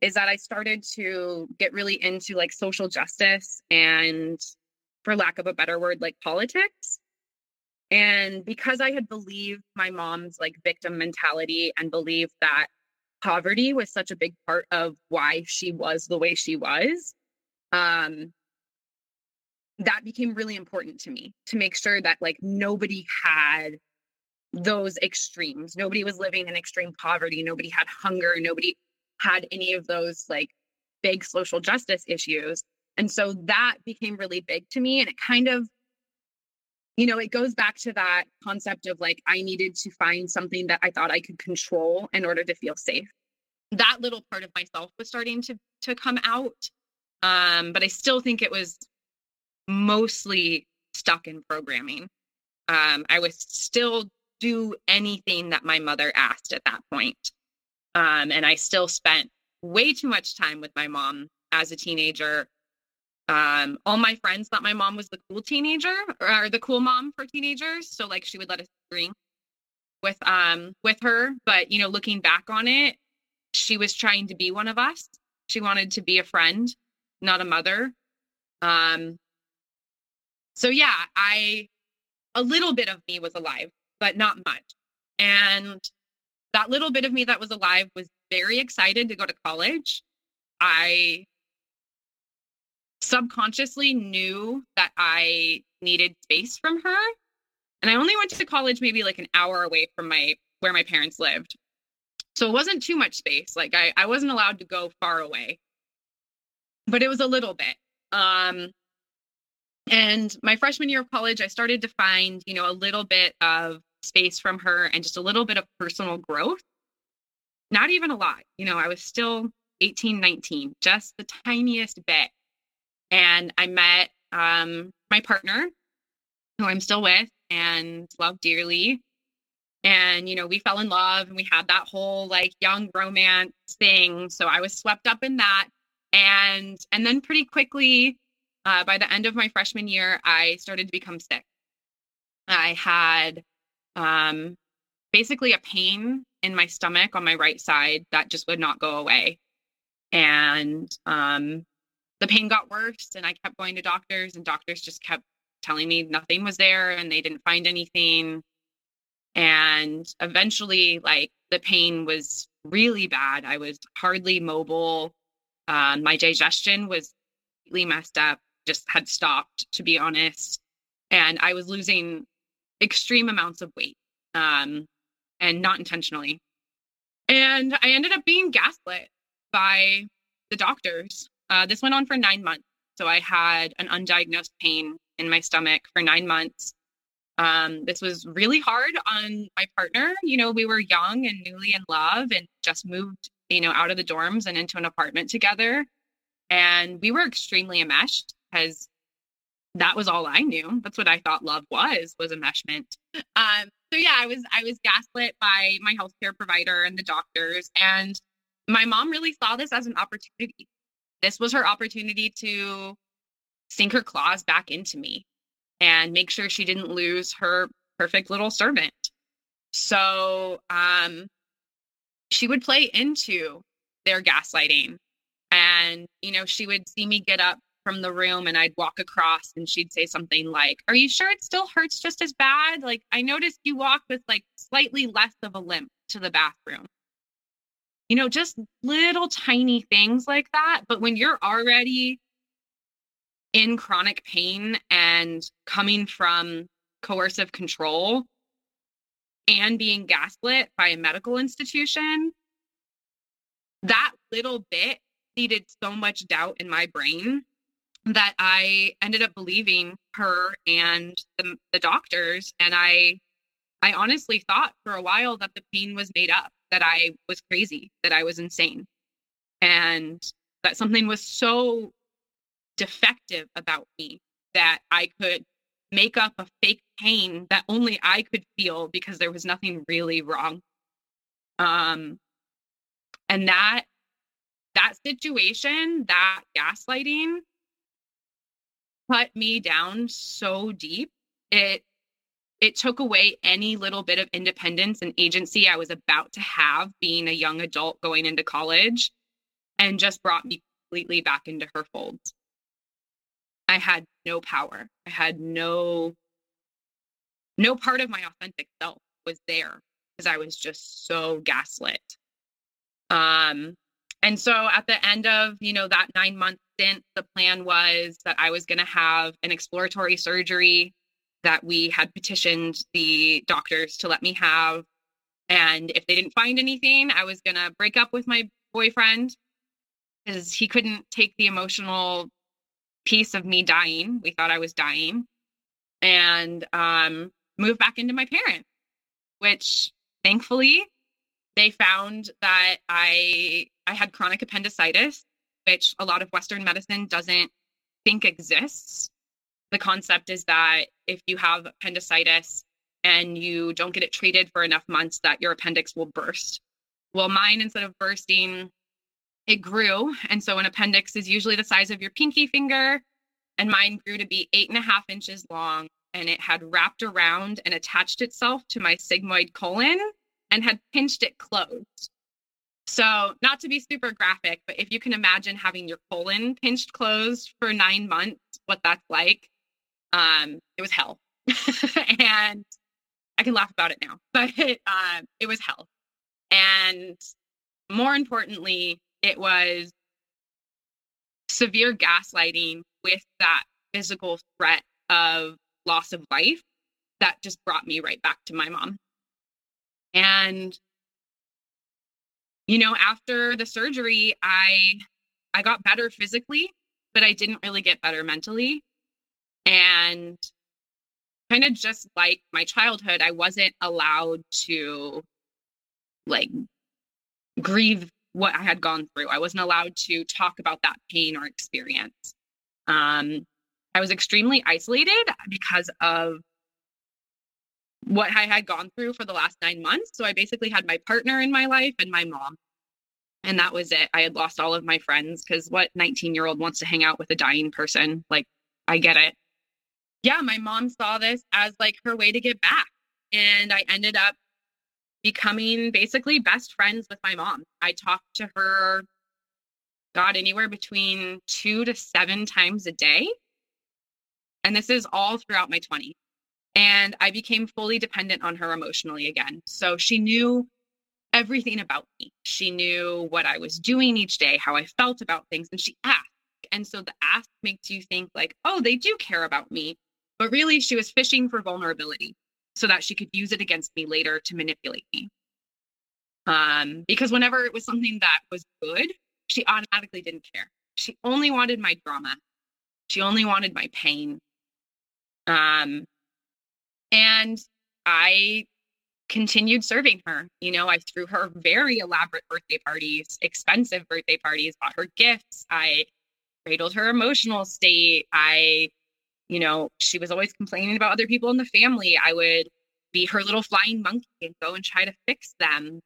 Speaker 2: is that I started to get really into like social justice and for lack of a better word like politics and because I had believed my mom's like victim mentality and believed that poverty was such a big part of why she was the way she was. Um, that became really important to me to make sure that like nobody had those extremes. Nobody was living in extreme poverty. Nobody had hunger. Nobody had any of those like big social justice issues. And so that became really big to me. And it kind of, you know, it goes back to that concept of like, I needed to find something that I thought I could control in order to feel safe. That little part of myself was starting to to come out. Um, but I still think it was mostly stuck in programming. Um, I would still do anything that my mother asked at that point. Um, and I still spent way too much time with my mom as a teenager. Um, all my friends thought my mom was the cool teenager or the cool mom for teenagers. So like she would let us drink with um with her. But you know, looking back on it, she was trying to be one of us. She wanted to be a friend, not a mother. Um so yeah, I a little bit of me was alive, but not much. And that little bit of me that was alive was very excited to go to college. I subconsciously knew that I needed space from her. And I only went to college maybe like an hour away from my where my parents lived. So it wasn't too much space. Like I, I wasn't allowed to go far away. But it was a little bit. Um and my freshman year of college, I started to find, you know, a little bit of space from her and just a little bit of personal growth. Not even a lot. You know, I was still 18, 19, just the tiniest bit. And I met um, my partner, who I'm still with and love dearly. And, you know, we fell in love and we had that whole like young romance thing. So I was swept up in that. And, and then pretty quickly, uh, by the end of my freshman year, I started to become sick. I had um, basically a pain in my stomach on my right side that just would not go away. And um, the pain got worse, and I kept going to doctors, and doctors just kept telling me nothing was there and they didn't find anything. And eventually, like the pain was really bad. I was hardly mobile. Um, my digestion was completely messed up, just had stopped, to be honest. And I was losing extreme amounts of weight um, and not intentionally. And I ended up being gaslit by the doctors. Uh, this went on for nine months. So I had an undiagnosed pain in my stomach for nine months. Um, this was really hard on my partner. You know, we were young and newly in love and just moved, you know, out of the dorms and into an apartment together. And we were extremely enmeshed because that was all I knew. That's what I thought love was, was enmeshment. Um, so yeah, I was I was gaslit by my healthcare provider and the doctors. And my mom really saw this as an opportunity. This was her opportunity to sink her claws back into me and make sure she didn't lose her perfect little servant. So um she would play into their gaslighting. And, you know, she would see me get up from the room and I'd walk across and she'd say something like, Are you sure it still hurts just as bad? Like, I noticed you walk with like slightly less of a limp to the bathroom. You know, just little tiny things like that. But when you're already in chronic pain and coming from coercive control and being gaslit by a medical institution, that little bit seeded so much doubt in my brain that I ended up believing her and the, the doctors. And I, I honestly thought for a while that the pain was made up, that I was crazy, that I was insane, and that something was so defective about me that I could make up a fake pain that only I could feel because there was nothing really wrong. Um, and that that situation, that gaslighting cut me down so deep. It it took away any little bit of independence and agency I was about to have being a young adult going into college and just brought me completely back into her folds. I had no power. I had no no part of my authentic self was there because I was just so gaslit. Um, and so at the end of, you know, that nine month stint, the plan was that I was going to have an exploratory surgery that we had petitioned the doctors to let me have. And if they didn't find anything, I was going to break up with my boyfriend because he couldn't take the emotional piece of me dying. We thought I was dying. And um, move back into my parents, which thankfully they found that I I had chronic appendicitis, which a lot of Western medicine doesn't think exists. The concept is that if you have appendicitis and you don't get it treated for enough months, that your appendix will burst. Well, mine, instead of bursting, it grew. And so an appendix is usually the size of your pinky finger. And mine grew to be eight and a half inches long. And it had wrapped around and attached itself to my sigmoid colon and had pinched it closed. So, not to be super graphic, but if you can imagine having your colon pinched closed for nine months, what that's like, um, it was hell. and I can laugh about it now, but it, uh, it was hell. And more importantly, it was severe gaslighting with that physical threat of loss of life that just brought me right back to my mom. And you know, after the surgery, I I got better physically, but I didn't really get better mentally. And kind of just like my childhood, I wasn't allowed to like grieve what I had gone through. I wasn't allowed to talk about that pain or experience. Um, I was extremely isolated because of what I had gone through for the last nine months. So I basically had my partner in my life and my mom. And that was it. I had lost all of my friends because what 19 year old wants to hang out with a dying person? Like, I get it. Yeah, my mom saw this as like her way to get back. And I ended up becoming basically best friends with my mom. I talked to her, God, anywhere between two to seven times a day. And this is all throughout my 20s. And I became fully dependent on her emotionally again. So she knew everything about me. She knew what I was doing each day, how I felt about things, and she asked. And so the ask makes you think, like, oh, they do care about me. But really, she was fishing for vulnerability so that she could use it against me later to manipulate me. Um, because whenever it was something that was good, she automatically didn't care. She only wanted my drama. She only wanted my pain. Um, and I continued serving her. You know, I threw her very elaborate birthday parties, expensive birthday parties, bought her gifts. I cradled her emotional state. I, you know, she was always complaining about other people in the family. I would be her little flying monkey and go and try to fix them.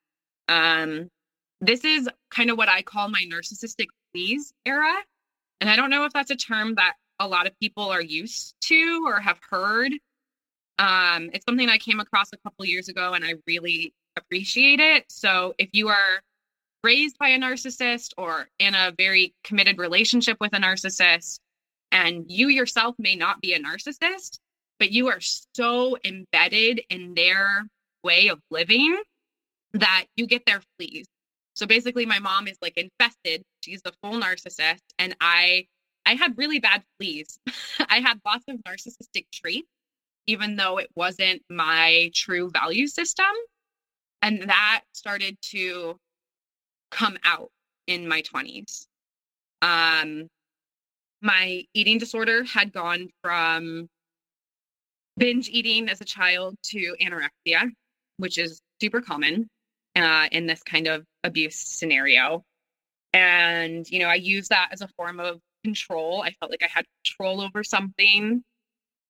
Speaker 2: Um, this is kind of what I call my narcissistic fleas era. And I don't know if that's a term that a lot of people are used to or have heard. Um, it's something I came across a couple years ago and I really appreciate it. So if you are raised by a narcissist or in a very committed relationship with a narcissist, and you yourself may not be a narcissist, but you are so embedded in their way of living that you get their fleas. So basically my mom is like infested. She's the full narcissist and I I had really bad fleas. I had lots of narcissistic traits even though it wasn't my true value system. And that started to come out in my 20s. Um, my eating disorder had gone from binge eating as a child to anorexia, which is super common uh, in this kind of abuse scenario. And, you know, I use that as a form of control. I felt like I had control over something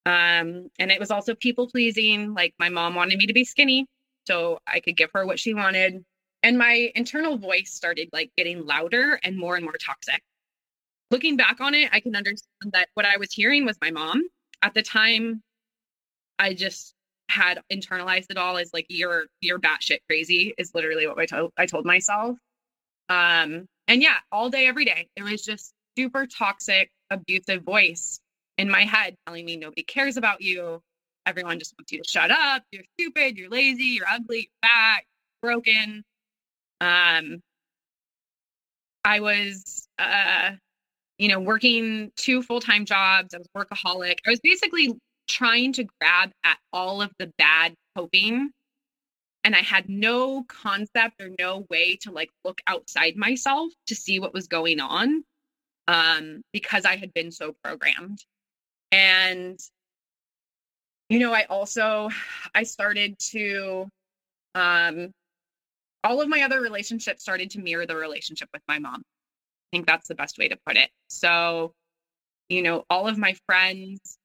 Speaker 2: um, and it was also people pleasing. Like my mom wanted me to be skinny so I could give her what she wanted. And my internal voice started like getting louder and more and more toxic. Looking back on it, I can understand that what I was hearing was my mom. At the time, I just had internalized it all as like you're you're batshit crazy is literally what I told I told myself. Um, and yeah, all day, every day, it was just super toxic, abusive voice in my head telling me nobody cares about you. Everyone just wants you to shut up. You're stupid. You're lazy. You're ugly. You're fat. You're broken. Um, I was, uh, you know, working two full time jobs. I was workaholic. I was basically trying to grab at all of the bad coping. And I had no concept or no way to like look outside myself to see what was going on um, because I had been so programmed. And, you know, I also, I started to, um, all of my other relationships started to mirror the relationship with my mom. I think that's the best way to put it. So, you know, all of my friends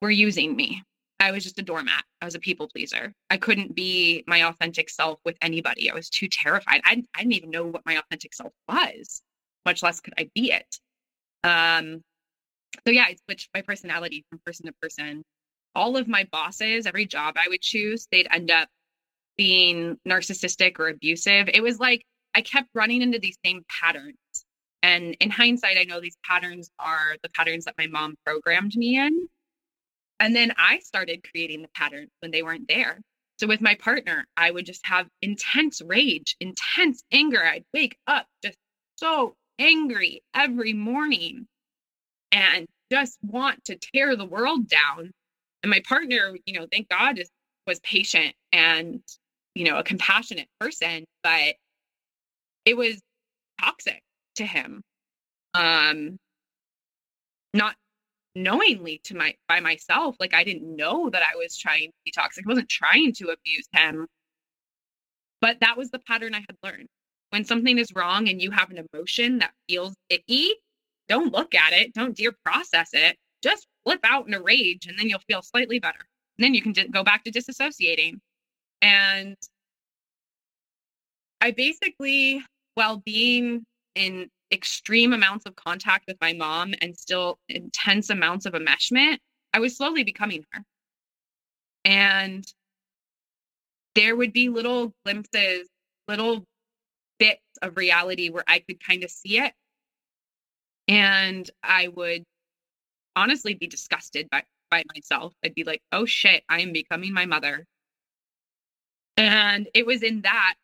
Speaker 2: were using me. I was just a doormat. I was a people pleaser. I couldn't be my authentic self with anybody. I was too terrified. I, I didn't even know what my authentic self was, much less could I be it. Um, so yeah, I switched my personality from person to person. All of my bosses, every job I would choose, they'd end up being narcissistic or abusive. It was like I kept running into these same patterns. And in hindsight, I know these patterns are the patterns that my mom programmed me in. And then I started creating the patterns when they weren't there. So with my partner, I would just have intense rage, intense anger. I'd wake up just so angry every morning and just want to tear the world down. And my partner, you know, thank God, is, was patient and, you know, a compassionate person, but it was toxic to him. Um, not knowingly to my by myself like i didn't know that i was trying to be toxic i wasn't trying to abuse him but that was the pattern i had learned when something is wrong and you have an emotion that feels icky don't look at it don't dear process it. Just flip out in a rage and then you'll feel slightly better. And then you can go back to disassociating. And i basically while being in extreme amounts of contact with my mom and still intense amounts of enmeshment, I was slowly becoming her. And there would be little glimpses, little bits of reality where I could kind of see it. And I would honestly be disgusted by, by myself. I'd be like, oh shit, I am becoming my mother. And it was in that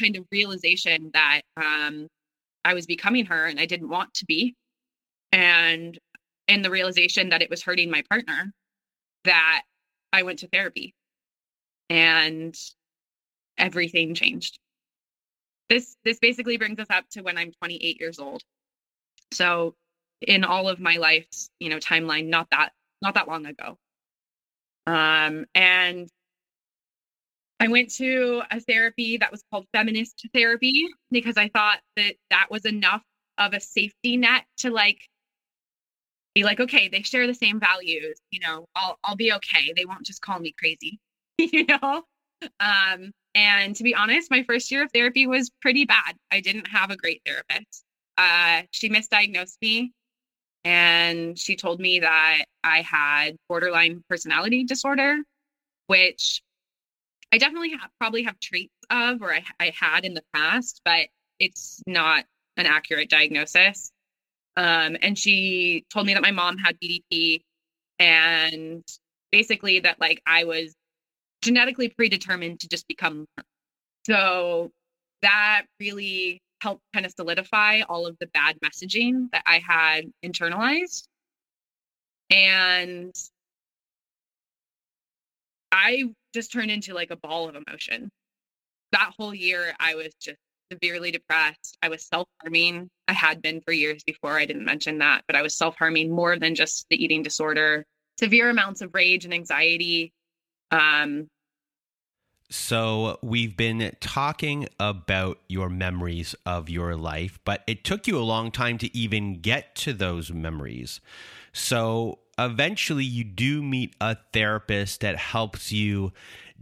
Speaker 2: kind of realization that um, I was becoming her and I didn't want to be. And in the realization that it was hurting my partner, that I went to therapy and everything changed. This this basically brings us up to when I'm 28 years old. So in all of my life's, you know, timeline, not that not that long ago. Um, and I went to a therapy that was called feminist therapy because I thought that that was enough of a safety net to like be like, okay, they share the same values, you know, I'll I'll be okay. They won't just call me crazy, you know. Um, and to be honest, my first year of therapy was pretty bad. I didn't have a great therapist. Uh, she misdiagnosed me and she told me that I had borderline personality disorder, which I definitely have, probably have traits of, or I, I had in the past, but it's not an accurate diagnosis. Um, and she told me that my mom had BPD and basically that like I was genetically predetermined to just become. So that really helped kind of solidify all of the bad messaging that I had internalized. And I just turned into like a ball of emotion. That whole year, I was just severely depressed. I was self harming. I had been for years before. I didn't mention that, but I was self harming more than just the eating disorder, severe amounts of rage and anxiety. Um,
Speaker 1: so, we've been talking about your memories of your life, but it took you a long time to even get to those memories. So, eventually you do meet a therapist that helps you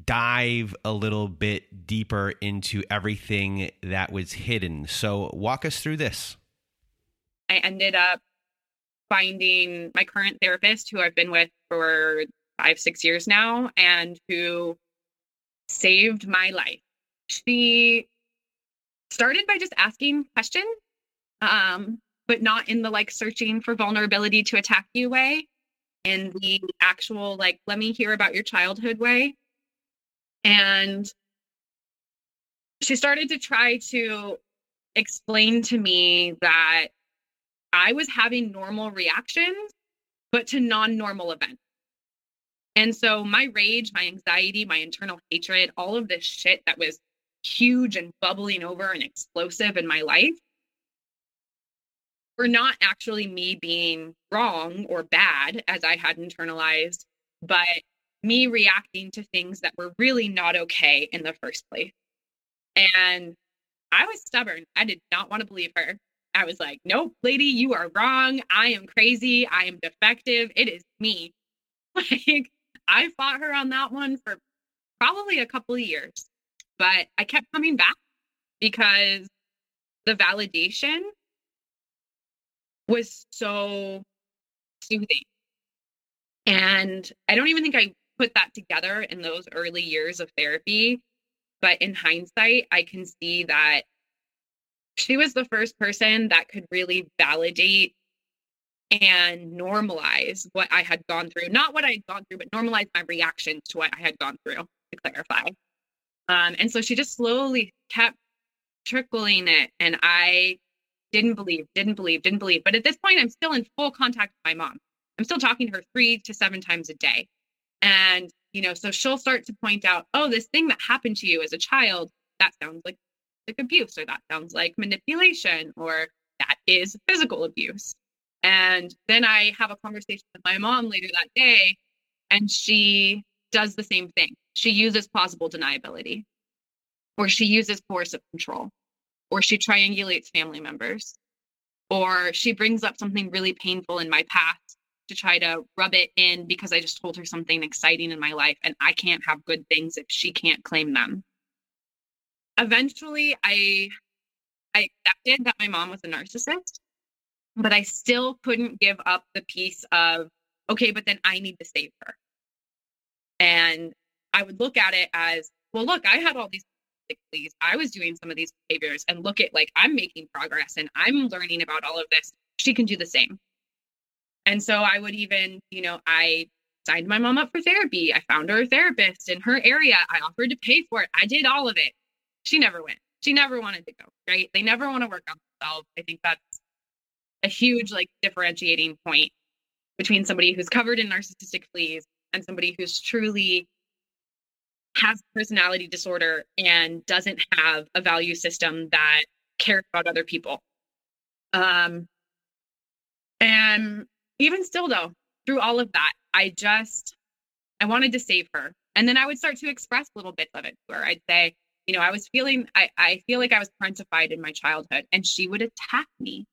Speaker 1: dive a little bit deeper into everything that was hidden. So, walk us through this.
Speaker 2: I ended up finding my current therapist, who I've been with for five, six years now, and who saved my life. She started by just asking questions, um, but not in the like searching for vulnerability to attack you way in the actual like let me hear about your childhood way and she started to try to explain to me that I was having normal reactions, but to non normal events. And so my rage, my anxiety, my internal hatred, all of this shit that was huge and bubbling over and explosive in my life were not actually me being wrong or bad as I had internalized, but me reacting to things that were really not okay in the first place. And I was stubborn. I did not want to believe her. I was like, nope, lady, you are wrong. I am crazy. I am defective. It is me. Like, I fought her on that one for probably a couple of years, but I kept coming back because the validation was so soothing. And I don't even think I put that together in those early years of therapy. But in hindsight, I can see that she was the first person that could really validate and normalize what I had gone through. Not what I had gone through, but normalize my reactions to what I had gone through, to clarify. Um, and so she just slowly kept trickling it. And I didn't believe, didn't believe, didn't believe. But at this point, I'm still in full contact with my mom. I'm still talking to her three to seven times a day. And, you know, so she'll start to point out, oh, this thing that happened to you as a child, that sounds like like abuse, or that sounds like manipulation, or that is physical abuse. And then I have a conversation with my mom later that day, and she does the same thing. She uses plausible deniability, or she uses coercive control, or she triangulates family members, or she brings up something really painful in my past to try to rub it in because I just told her something exciting in my life and I can't have good things if she can't claim them. Eventually I I accepted that my mom was a narcissist, but I still couldn't give up the piece of okay, but then I need to save her. And I would look at it as, well, look, I had all these these I was doing some of these behaviors and look at like I'm making progress and I'm learning about all of this. She can do the same. And so I would even, you know, I signed my mom up for therapy. I found her a therapist in her area. I offered to pay for it. I did all of it. She never went. She never wanted to go, right? They never want to work on themselves. I think that's a huge like differentiating point between somebody who's covered in narcissistic fleas and somebody who's truly has personality disorder and doesn't have a value system that cares about other people. Um, and even still though through all of that i just i wanted to save her. And then i would start to express little bits of it to her. I'd say you know i was feeling i, I feel like i was parentified in my childhood and she would attack me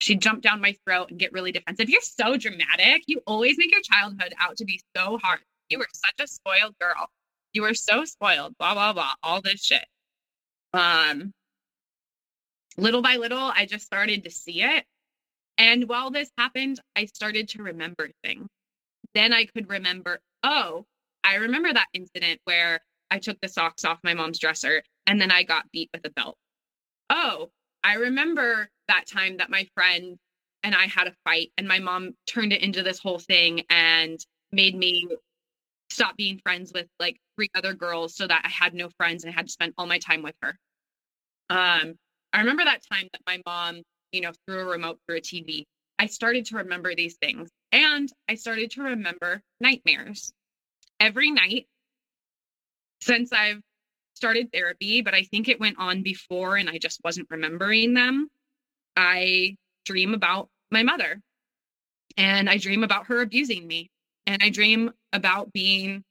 Speaker 2: she'd jump down my throat and get really defensive. You're so dramatic. You always make your childhood out to be so hard. You were such a spoiled girl. You were so spoiled blah blah blah all this shit. Um little by little i just started to see it. And while this happened, I started to remember things. Then I could remember, oh, I remember that incident where I took the socks off my mom's dresser and then I got beat with a belt. Oh, I remember that time that my friend and I had a fight and my mom turned it into this whole thing and made me stop being friends with like three other girls so that I had no friends and I had to spend all my time with her. Um, I remember that time that my mom you know, through a remote, through a TV, I started to remember these things. And I started to remember nightmares every night since I've started therapy, but I think it went on before and I just wasn't remembering them. I dream about my mother and I dream about her abusing me. And I dream about being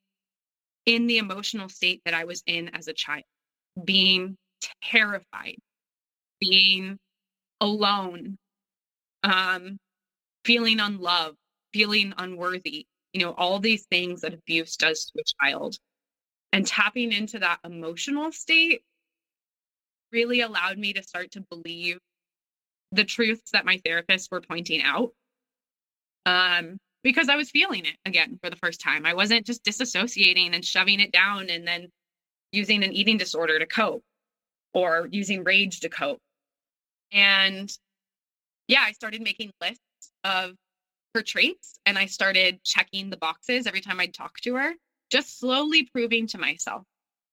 Speaker 2: in the emotional state that I was in as a child, being terrified, being alone, um, feeling unloved, feeling unworthy, you know, all these things that abuse does to a child. And tapping into that emotional state really allowed me to start to believe the truths that my therapists were pointing out. Um, because I was feeling it again for the first time. I wasn't just disassociating and shoving it down and then using an eating disorder to cope or using rage to cope. And yeah, I started making lists of her traits and I started checking the boxes every time I'd talk to her, just slowly proving to myself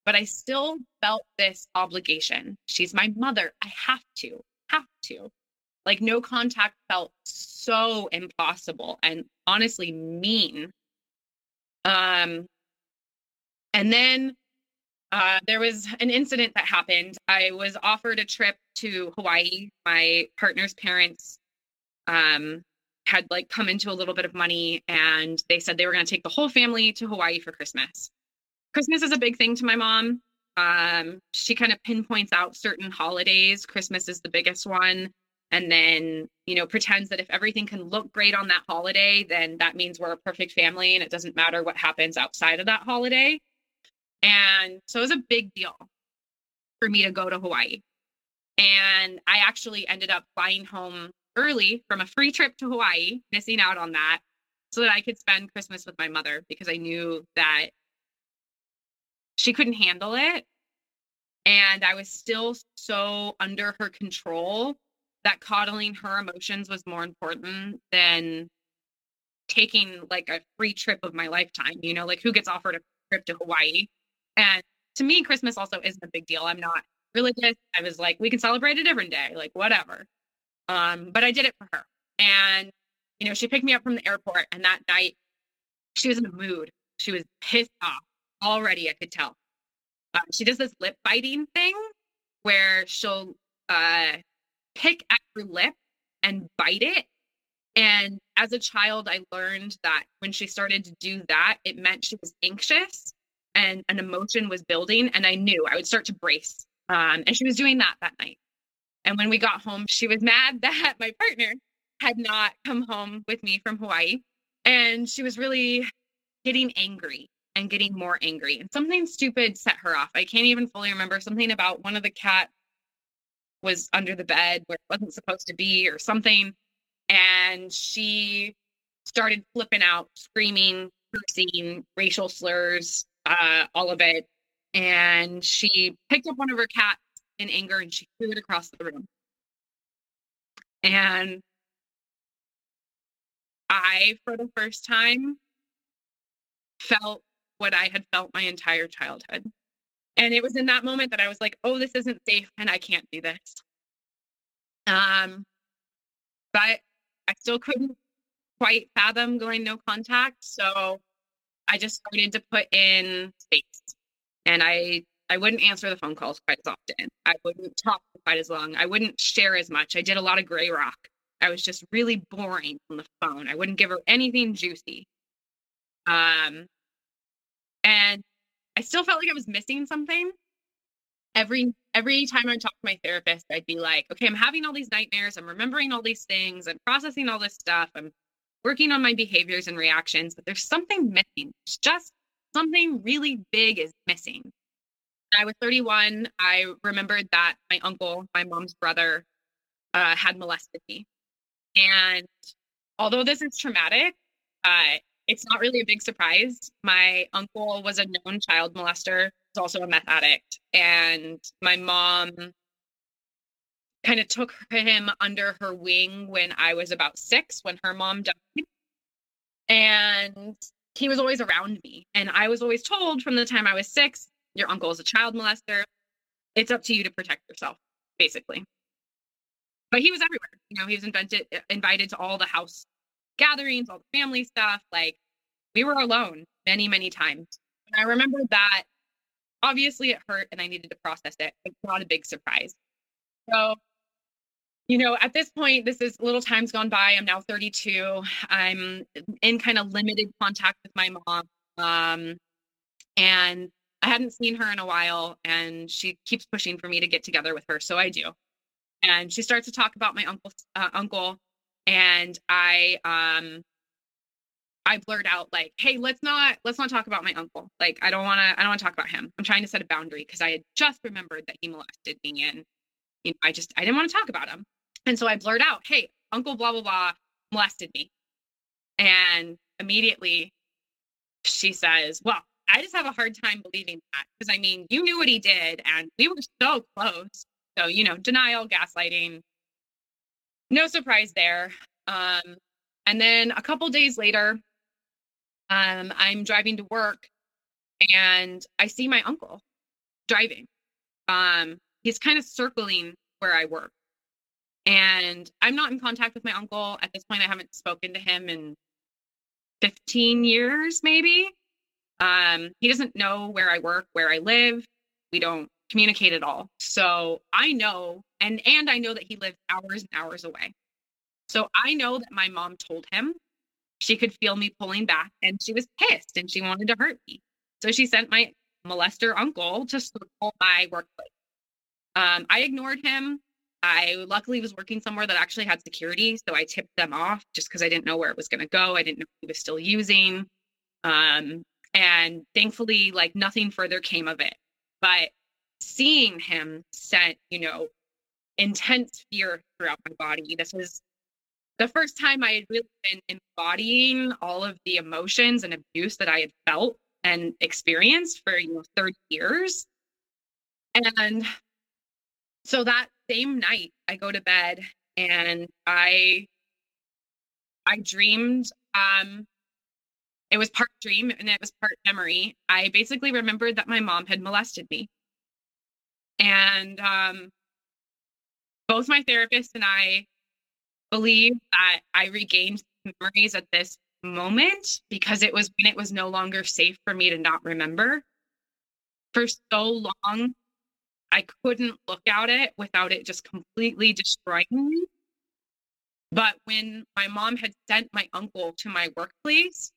Speaker 2: but I still felt this obligation. She's my mother. I have to, have to. Like no contact felt so impossible and honestly mean. Um, and then uh, there was an incident that happened. I was offered a trip to Hawaii. My partner's parents um, had like come into a little bit of money and they said they were going to take the whole family to Hawaii for Christmas. Christmas is a big thing to my mom. Um, she kind of pinpoints out certain holidays. Christmas is the biggest one. And then, you know, pretends that if everything can look great on that holiday, then that means we're a perfect family and it doesn't matter what happens outside of that holiday. And so it was a big deal for me to go to Hawaii. And I actually ended up flying home early from a free trip to Hawaii, missing out on that so that I could spend Christmas with my mother because I knew that she couldn't handle it. And I was still so under her control that coddling her emotions was more important than taking like a free trip of my lifetime. You know, like who gets offered a trip to Hawaii? And to me, Christmas also isn't a big deal. I'm not religious. I was like, we can celebrate a different day, like whatever. Um, but I did it for her. And, you know, she picked me up from the airport and that night she was in a mood. She was pissed off already, I could tell. Uh, she does this lip biting thing where she'll uh, pick at her lip and bite it. And as a child, I learned that when she started to do that, it meant she was anxious and an emotion was building. And I knew I would start to brace. Um, and she was doing that that night. And when we got home, she was mad that my partner had not come home with me from Hawaii. And she was really getting angry and getting more angry. And something stupid set her off. I can't even fully remember something about one of the cats was under the bed where it wasn't supposed to be or something. And she started flipping out, screaming, cursing, racial slurs, uh, all of it. And she picked up one of her cats in anger and she threw it across the room. And I, for the first time, felt what I had felt my entire childhood. And it was in that moment that I was like, oh, this isn't safe and I can't do this. Um, but I still couldn't quite fathom going no contact. So I just started to put in space. And I I wouldn't answer the phone calls quite as often. I wouldn't talk quite as long. I wouldn't share as much. I did a lot of gray rock. I was just really boring on the phone. I wouldn't give her anything juicy. Um, and I still felt like I was missing something. Every every time I talked to my therapist, I'd be like, "Okay, I'm having all these nightmares. I'm remembering all these things. I'm processing all this stuff. I'm working on my behaviors and reactions, but there's something missing. It's just something really big is missing." I was 31, I remembered that my uncle, my mom's brother, uh, had molested me. And although this is traumatic, uh, it's not really a big surprise. My uncle was a known child molester, was also a meth addict. And my mom kind of took him under her wing when I was about six, when her mom died. And he was always around me. And I was always told from the time I was six your uncle is a child molester. It's up to you to protect yourself, basically. But he was everywhere. You know, he was invented, invited to all the house gatherings, all the family stuff. Like we were alone many, many times. And I remember that obviously it hurt and I needed to process it. It's not a big surprise. So, you know, at this point, this is little times gone by. I'm now 32. I'm in kind of limited contact with my mom. Um, and I hadn't seen her in a while and she keeps pushing for me to get together with her. So I do. And she starts to talk about my uncle, uh, uncle. And I, um, I blurt out like, "Hey, let's not let's not talk about my uncle. Like, I don't want to I don't want to talk about him. I'm trying to set a boundary because I had just remembered that he molested me, and you know, I just I didn't want to talk about him. And so I blurt out, "Hey, uncle, blah blah blah, molested me," and immediately she says, "Well, I just have a hard time believing that because I mean, you knew what he did and we were so close. So, you know, denial, gaslighting, no surprise there. Um, and then a couple days later, um, I'm driving to work and I see my uncle driving. Um, he's kind of circling where I work. And I'm not in contact with my uncle. At this point, I haven't spoken to him in 15 years, maybe. Um, he doesn't know where I work, where I live. We don't communicate at all. So I know, and and I know that he lives hours and hours away. So I know that my mom told him she could feel me pulling back and she was pissed and she wanted to hurt me. So she sent my molester uncle to circle my workplace. Um, I ignored him. I luckily was working somewhere that actually had security. So I tipped them off just because I didn't know where it was going to go. I didn't know he was still using. Um, and thankfully, like nothing further came of it. But seeing him sent, you know, intense fear throughout my body. This was the first time I had really been embodying all of the emotions and abuse that I had felt and experienced for you know 30 years. And so that same night I go to bed and I I dreamed um it was part dream and it was part memory. I basically remembered that my mom had molested me. And um both my therapist and I believe that I regained memories at this moment because it was when it was no longer safe for me to not remember. For so long, I couldn't look at it without it just completely destroying me. But when my mom had sent my uncle to my workplace,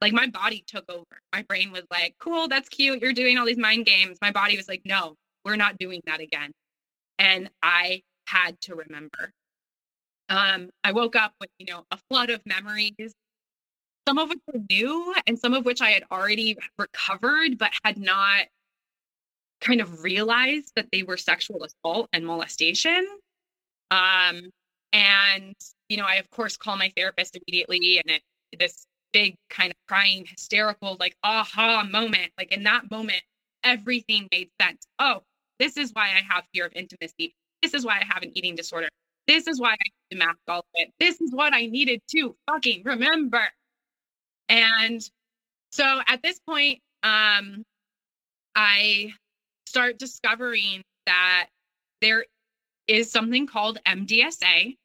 Speaker 2: like my body took over. My brain was like, cool, that's cute. You're doing all these mind games. My body was like, no, we're not doing that again. And I had to remember. Um, I woke up with, you know, a flood of memories, some of which were new and some of which I had already recovered, but had not kind of realized that they were sexual assault and molestation. Um, and, you know, I, of course, call my therapist immediately and it, this big kind of crying, hysterical, like aha moment. Like in that moment, everything made sense. Oh, this is why I have fear of intimacy. This is why I have an eating disorder. This is why I have to mask all of it. This is what I needed to fucking remember. And so at this point, um, I start discovering that there is something called MDSA,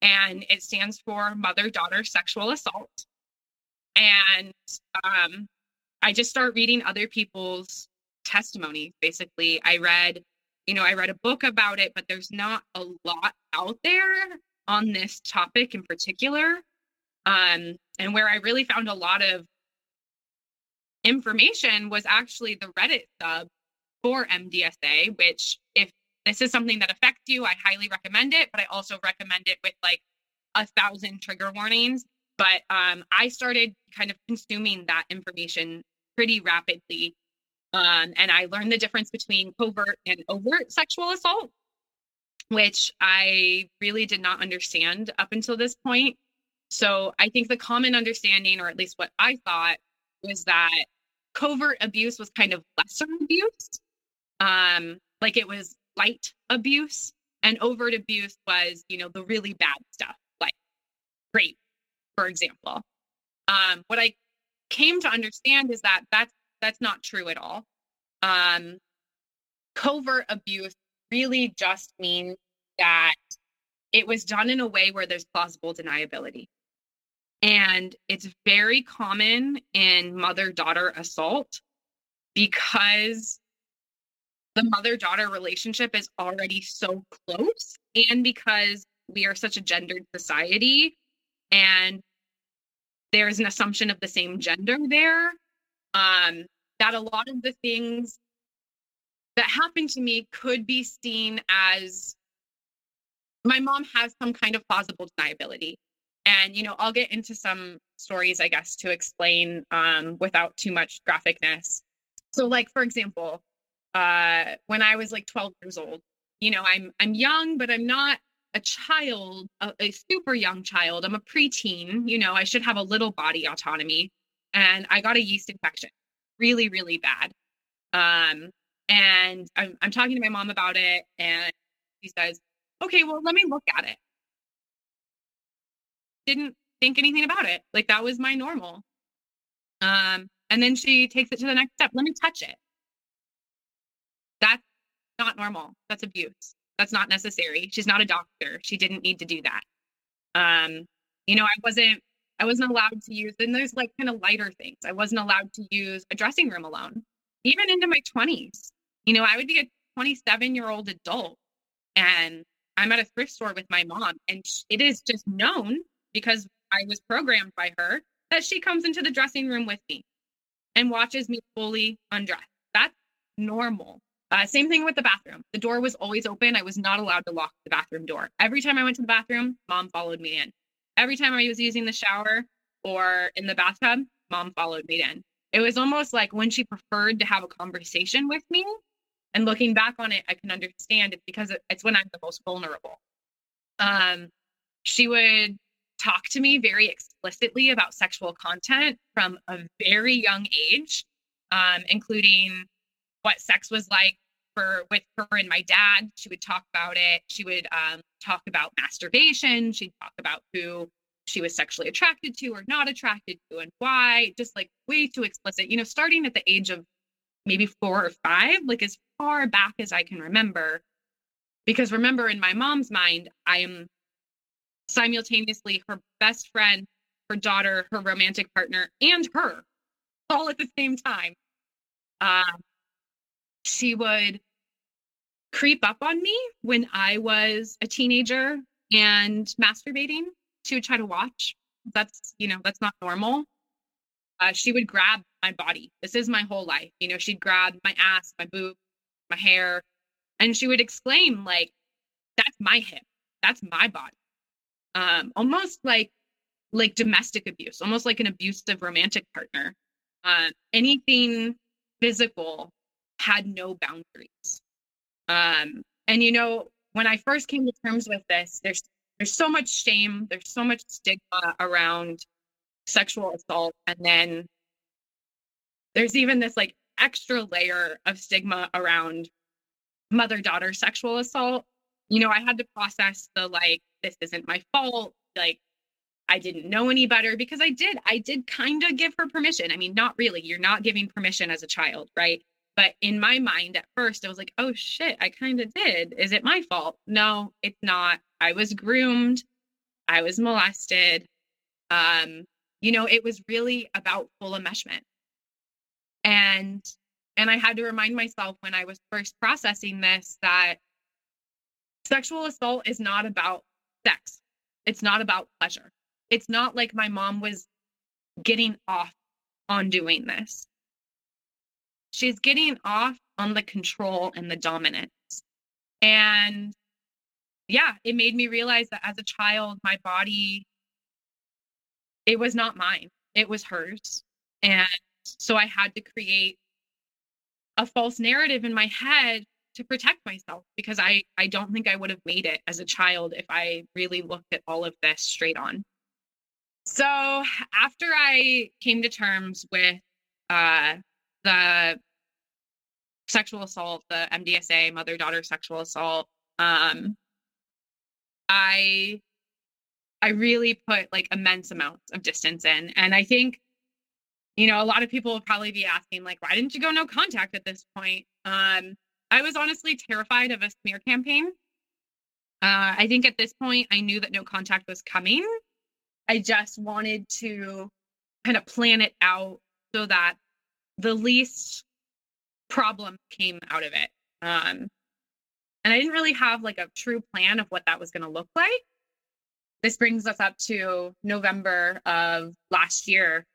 Speaker 2: and it stands for mother daughter sexual assault. And um, I just start reading other people's testimonies. Basically, I read you know, I read a book about it, but there's not a lot out there on this topic in particular. Um, and where I really found a lot of information was actually the Reddit sub for MDSA, which, if this is something that affects you, I highly recommend it, but I also recommend it with like a thousand trigger warnings. But um, I started kind of consuming that information pretty rapidly um, and I learned the difference between covert and overt sexual assault, which I really did not understand up until this point. So I think the common understanding, or at least what I thought, was that covert abuse was kind of lesser abuse. Um, like it was light abuse, and overt abuse was, you know, the really bad stuff, like rape, for example. Um, what I came to understand is that that's that's not true at all. Um, covert abuse really just means that it was done in a way where there's plausible deniability. And it's very common in mother daughter assault because the mother daughter relationship is already so close, and because we are such a gendered society and there's an assumption of the same gender there um, that a lot of the things that happened to me could be seen as my mom has some kind of plausible deniability. And, you know, I'll get into some stories, I guess, to explain um, without too much graphicness. So, like, for example, uh, when I was like 12 years old, you know, I'm I'm young, but I'm not a child, a, a super young child. I'm a preteen. You know, I should have a little body autonomy and I got a yeast infection, really, really bad. Um, and I'm, I'm talking to my mom about it, and she says, "Okay, well, let me look at it." Didn't think anything about it. Like that was my normal. Um, and then she takes it to the next step. Let me touch it. That's not normal. That's abuse. That's not necessary. She's not a doctor. She didn't need to do that. Um, you know, I wasn't I wasn't allowed to use, and there's like kind of lighter things. I wasn't allowed to use a dressing room alone, even into my 20s. You know, I would be a 27 year old adult and I'm at a thrift store with my mom, and it is just known because I was programmed by her that she comes into the dressing room with me and watches me fully undress. That's normal. Uh, same thing with the bathroom. The door was always open. I was not allowed to lock the bathroom door. Every time I went to the bathroom, mom followed me in. Every time I was using the shower or in the bathtub, mom followed me in. It was almost like when she preferred to have a conversation with me. And looking back on it, I can understand it because it's when I'm the most vulnerable. Um, she would talk to me very explicitly about sexual content from a very young age, um, including what sex was like for with her and my dad. She would talk about it. She would um, talk about masturbation. She'd talk about who she was sexually attracted to or not attracted to and why. Just like way too explicit. You know, starting at the age of maybe four or five, like as far back as I can remember. Because remember, in my mom's mind, I am simultaneously her best friend, her daughter, her romantic partner, and her all at the same time. Um, she would creep up on me when I was a teenager and masturbating. She would try to watch. That's, you know, that's not normal. Uh, she would grab my body. This is my whole life. You know, she'd grab my ass, my boob, my hair, and she would exclaim, like, that's my hip. That's my body. Um, almost like like domestic abuse, almost like an abusive romantic partner. Uh, anything physical had no boundaries. Um, and you know, when I first came to terms with this, there's there's so much shame, there's so much stigma around sexual assault, and then there's even this like extra layer of stigma around mother daughter sexual assault. You know, I had to process the like, this isn't my fault. Like, I didn't know any better because I did. I did kind of give her permission. I mean, not really. You're not giving permission as a child, right? But in my mind at first, I was like, oh shit, I kind of did. Is it my fault? No, it's not. I was groomed. I was molested. Um, you know, it was really about full enmeshment. And and I had to remind myself when I was first processing this that sexual assault is not about sex. It's not about pleasure. It's not like my mom was getting off on doing this. She's getting off on the control and the dominance. And yeah, it made me realize that as a child, my body, it was not mine, it was hers. And so I had to create a false narrative in my head to protect myself because I I don't think I would have made it as a child if I really looked at all of this straight on. So after I came to terms with uh, the sexual assault, the MDSA, mother daughter sexual assault, um, I I really put like immense amounts of distance in, and I think you know a lot of people will probably be asking like, why didn't you go no contact at this point? Um, I was honestly terrified of a smear campaign. Uh, I think at this point, I knew that no contact was coming. I just wanted to kind of plan it out so that the least problem came out of it. Um, and I didn't really have like a true plan of what that was going to look like. This brings us up to November of last year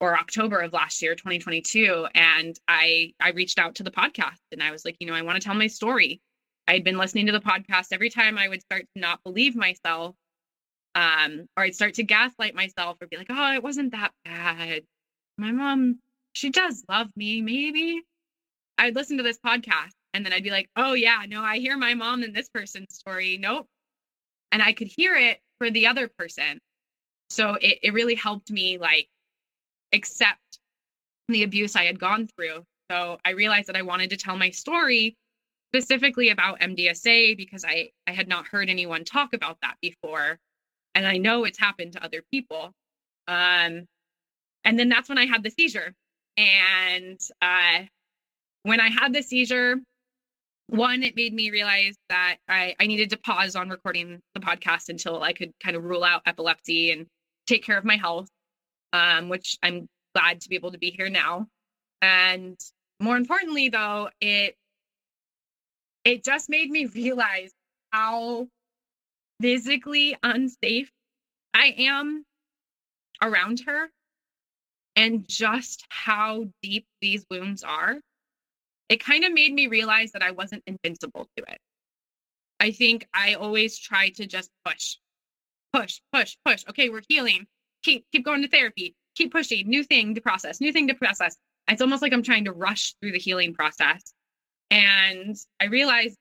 Speaker 2: or October of last year, 2022. And I I reached out to the podcast and I was like, you know, I want to tell my story. I had been listening to the podcast every time I would start to not believe myself. Um, or I'd start to gaslight myself or be like, oh, it wasn't that bad. My mom, she does love me, maybe. I'd listen to this podcast and then I'd be like, oh yeah, no, I hear my mom in this person's story. Nope. And I could hear it for the other person. So it, it really helped me like accept the abuse I had gone through. So I realized that I wanted to tell my story specifically about MDSA because I, I had not heard anyone talk about that before. And I know it's happened to other people. Um, and then that's when I had the seizure. And uh, when I had the seizure, one, it made me realize that I, I needed to pause on recording the podcast until I could kind of rule out epilepsy and take care of my health, um, which I'm glad to be able to be here now. And more importantly, though, it it just made me realize how physically unsafe I am around her and just how deep these wounds are it kind of made me realize that I wasn't invincible to it. I think I always try to just push, push, push, push. Okay, we're healing. Keep keep going to therapy. Keep pushing. New thing to process. New thing to process. It's almost like I'm trying to rush through the healing process. And I realized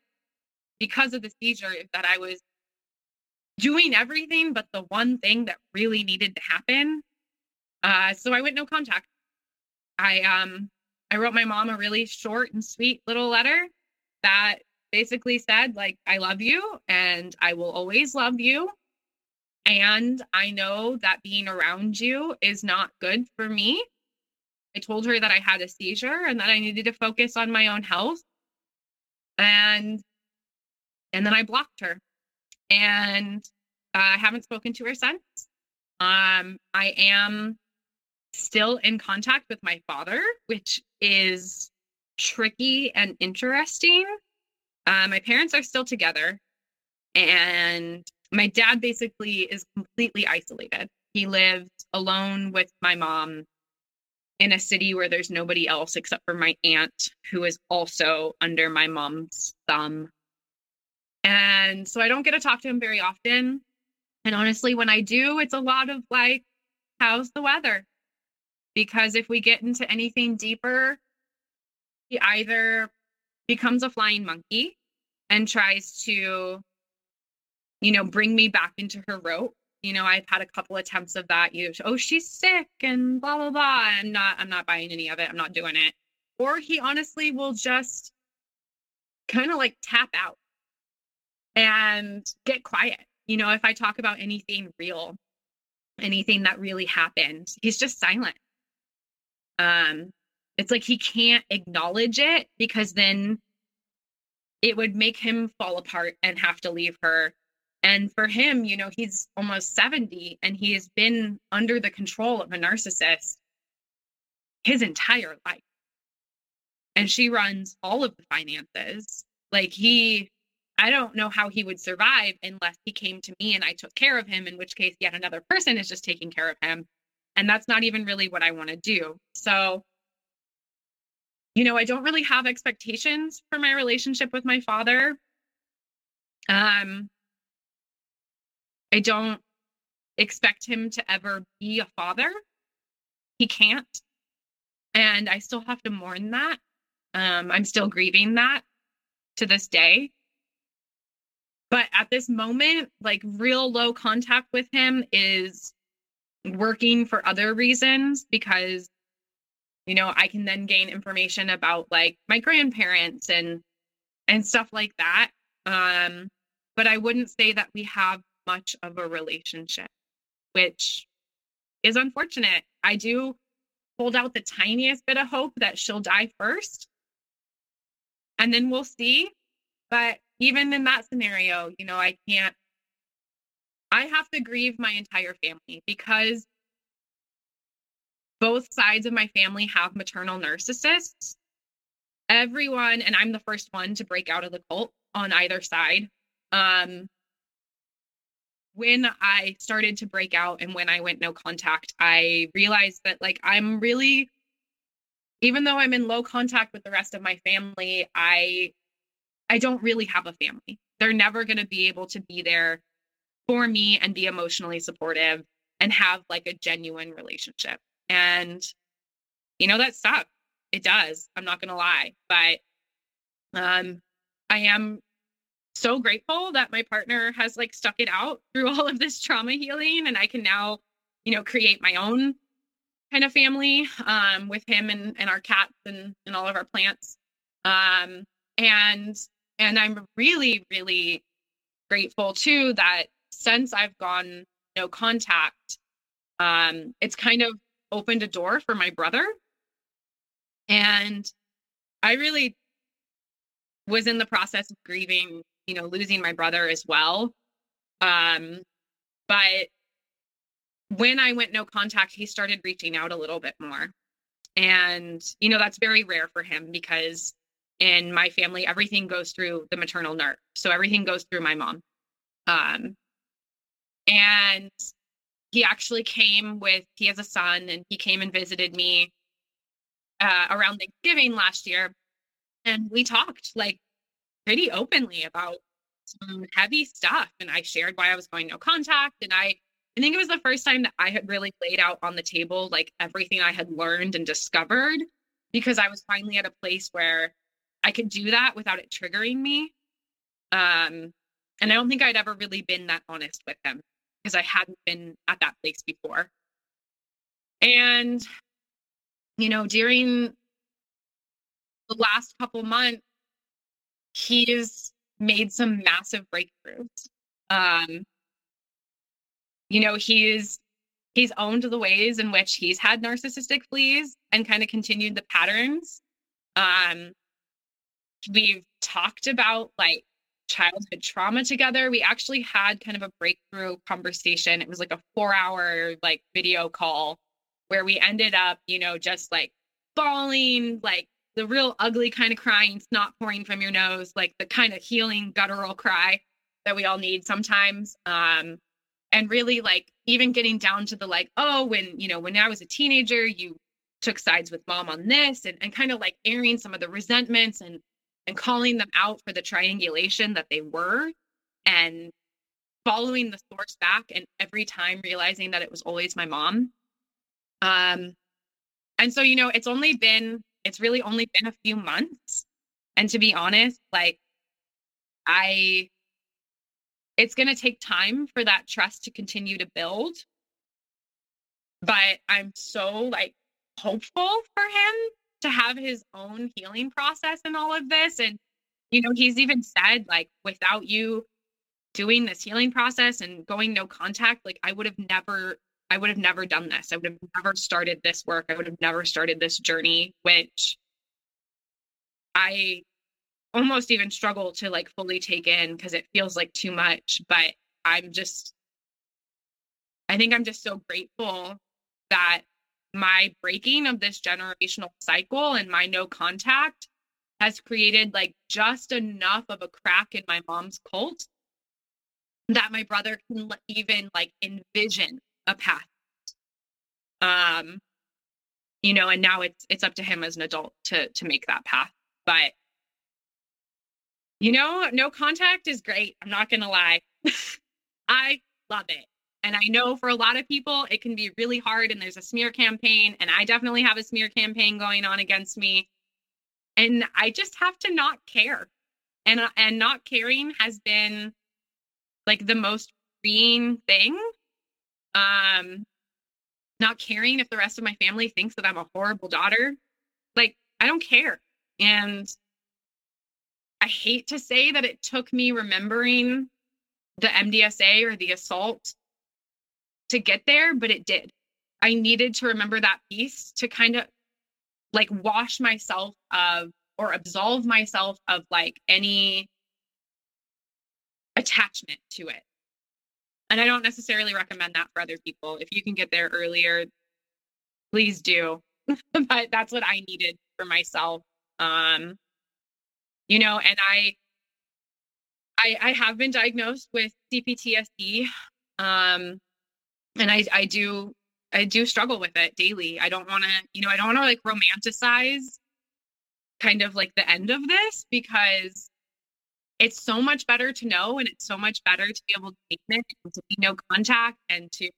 Speaker 2: because of the seizure that I was doing everything but the one thing that really needed to happen. Uh, so I went no contact. I um I wrote my mom a really short and sweet little letter that basically said, like, I love you and I will always love you. And I know that being around you is not good for me. I told her that I had a seizure and that I needed to focus on my own health. And and then I blocked her. And uh, I haven't spoken to her since. Um, I am still in contact with my father, which is tricky and interesting. Uh, my parents are still together, and my dad basically is completely isolated. He lives alone with my mom in a city where there's nobody else except for my aunt, who is also under my mom's thumb. And so I don't get to talk to him very often. And honestly, when I do, it's a lot of like, how's the weather? Because if we get into anything deeper, he either becomes a flying monkey and tries to, you know, bring me back into her rope. You know, I've had a couple attempts of that. You, oh, she's sick and blah blah blah. I'm not. I'm not buying any of it. I'm not doing it. Or he honestly will just kind of like tap out and get quiet. You know, if I talk about anything real, anything that really happened, he's just silent um it's like he can't acknowledge it because then it would make him fall apart and have to leave her. And for him you know he's almost 70 and he has been under the control of a narcissist his entire life. And she runs all of the finances. Like he i don't know how he would survive unless he came to me and i took care of him in which case yet another person is just taking care of him and that's not even really what I want to do. So, you know, I don't really have expectations for my relationship with my father. Um, I don't expect him to ever be a father. He can't. And I still have to mourn that. Um, I'm still grieving that to this day. But at this moment, like real low contact with him is working for other reasons because you know i can then gain information about like my grandparents and and stuff like that um but i wouldn't say that we have much of a relationship which is unfortunate. I do hold out the tiniest bit of hope that she'll die first. And then we'll see. But even in that scenario you know i can't I have to grieve my entire family because both sides of my family have maternal narcissists. Everyone, and I'm the first one to break out of the cult on either side. Um, when I started to break out and when I went no contact, I realized that like I'm really even though I'm in low contact with the rest of my family, I I don't really have a family. They're never going to be able to be there for me and be emotionally supportive and have like a genuine relationship. And, you know, that sucks. It does. I'm not going to lie. But um, I am so grateful that my partner has like stuck it out through all of this trauma healing and I can now, you know, create my own kind of family um, with him and, and our cats and, and all of our plants. Um, and and I'm really, really grateful too that since I've gone no contact, um, it's kind of opened a door for my brother. And I really was in the process of grieving, you know, losing my brother as well. Um, but when I went no contact, he started reaching out a little bit more. And, you know, that's very rare for him because in my family, everything goes through the maternal nerve. So everything goes through my mom. Um, and he actually came with, he has a son and he came and visited me uh, around Thanksgiving last year. And we talked like pretty openly about some heavy stuff. And I shared why I was going no contact. And I, I think it was the first time that I had really laid out on the table like everything I had learned and discovered because I was finally at a place where I could do that without it triggering me. Um, and I don't think I'd ever really been that honest with him because I hadn't been at that place before. And, you know, during the last couple months, he's made some massive breakthroughs. Um, you know, he's he's owned the ways in which he's had narcissistic fleas and kind of continued the patterns. Um, we've talked about like childhood trauma together. We actually had kind of a breakthrough conversation. It was like a four hour like video call where we ended up, you know, just like bawling, like the real ugly kind of crying, snot pouring from your nose, like the kind of healing guttural cry that we all need sometimes. Um, and really like even getting down to the like, oh, when, you know, when I was a teenager, you took sides with mom on this and, and kind of like airing some of the resentments and and calling them out for the triangulation that they were and following the source back and every time realizing that it was always my mom. Um and so you know it's only been it's really only been a few months. And to be honest like i it's going to take time for that trust to continue to build. But i'm so like hopeful for him to have his own healing process in all of this. And, you know, he's even said, like, without you doing this healing process and going no contact, like, I would have never, I would have never done this. I would have never started this work. I would have never started this journey, which I almost even struggle to like fully take in because it feels like too much. But I'm just, I think I'm just so grateful that my breaking of this generational cycle and my no contact has created like just enough of a crack in my mom's cult that my brother can even like envision a path um you know and now it's it's up to him as an adult to to make that path. But you know no contact is great. I'm not gonna lie. I love it and I know for a lot of people, it can be really hard and there's a smear campaign. And I definitely have a smear campaign going on against me. And I just have to not care. And, uh, and not caring has been like the most freeing thing. Um, not caring if the rest of my family thinks that I'm a horrible daughter. Like, I don't care. And I hate to say that it took me remembering the MDSA or the assault to get there, but it did. I needed to remember that piece to kind of like wash myself of or absolve myself of like any attachment to it. And I don't necessarily recommend that for other people. If you can get there earlier, please do. but that's what I needed for myself. Um you know, and I I I have been diagnosed with CPTSD. Um and I I do I do struggle with it daily. I don't want to, you know, I don't want to like romanticize kind of like the end of this because it's so much better to know and it's so much better to be able to take it and to be no contact and to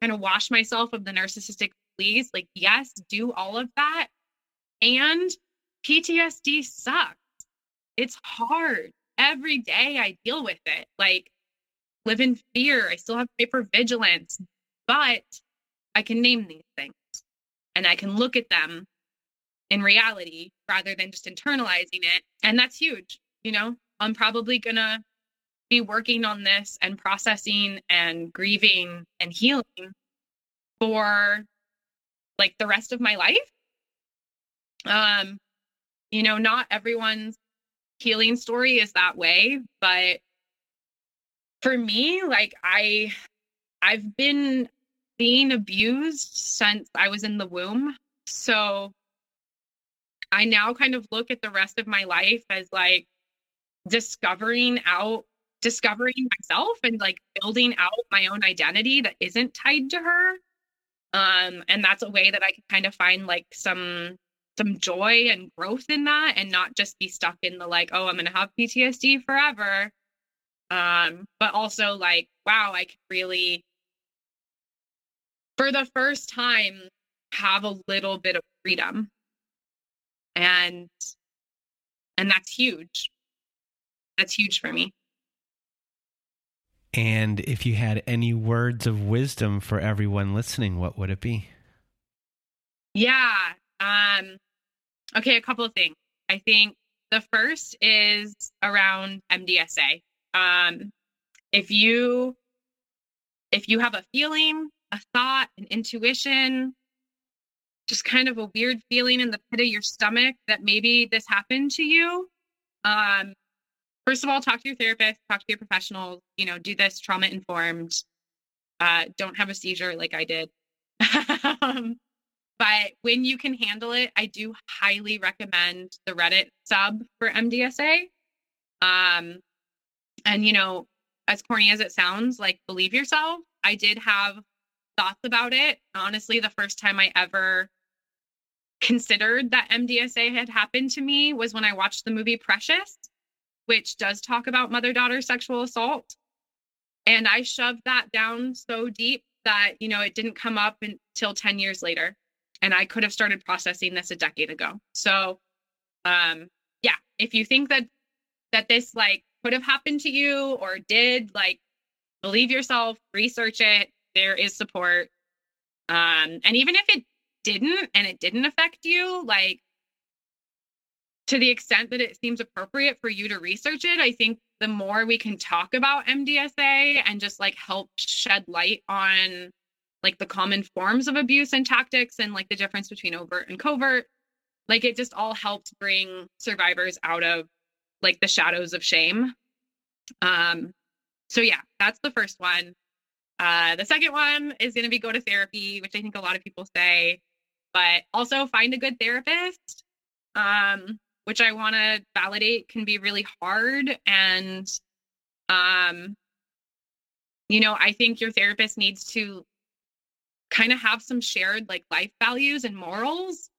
Speaker 2: kind of wash myself of the narcissistic fleas. Like, yes, do all of that. And PTSD sucks. It's hard. Every day I deal with it. Like live in fear. I still have hypervigilance, but I can name these things and I can look at them in reality rather than just internalizing it. And that's huge. You know, I'm probably going to be working on this and processing and grieving and healing for like the rest of my life. Um, you know, not everyone's healing story is that way, but for me, like I I've been being abused since I was in the womb. So I now kind of look at the rest of my life as like discovering out discovering myself and like building out my own identity that isn't tied to her um and that's a way that i can kind of find like some some joy and growth in that and not just be stuck in the like oh i'm going to have ptsd forever um but also like wow i could really for the first time have a little bit of freedom and and that's huge that's huge for me
Speaker 1: and if you had any words of wisdom for everyone listening, what would it be?
Speaker 2: Yeah. Um okay, a couple of things. I think the first is around MDSA. Um if you if you have a feeling, a thought, an intuition, just kind of a weird feeling in the pit of your stomach that maybe this happened to you, um first of all, talk to your therapist, talk to your professionals, you know, do this trauma informed. Uh, don't have a seizure like I did. um, but when you can handle it, I do highly recommend the Reddit sub for MDSA. Um, and, you know, as corny as it sounds, like believe yourself. I did have thoughts about it. Honestly, the first time I ever considered that MDSA had happened to me was when I watched the movie Precious which does talk about mother daughter sexual assault. And I shoved that down so deep that, you know, it didn't come up until 10 years later. And I could have started processing this a decade ago. So, um, yeah, if you think that that this like could have happened to you or did, like believe yourself, research it. There is support. Um, and even if it didn't and it didn't affect you, like to the extent that it seems appropriate for you to research it, I think the more we can talk about MDSA and just like help shed light on like the common forms of abuse and tactics and like the difference between overt and covert, like it just all helps bring survivors out of like the shadows of shame. Um so yeah, that's the first one. Uh the second one is going to be go to therapy, which I think a lot of people say, but also find a good therapist. Um which I want to validate can be really hard. And, um, you know, I think your therapist needs to kind of have some shared like life values and morals.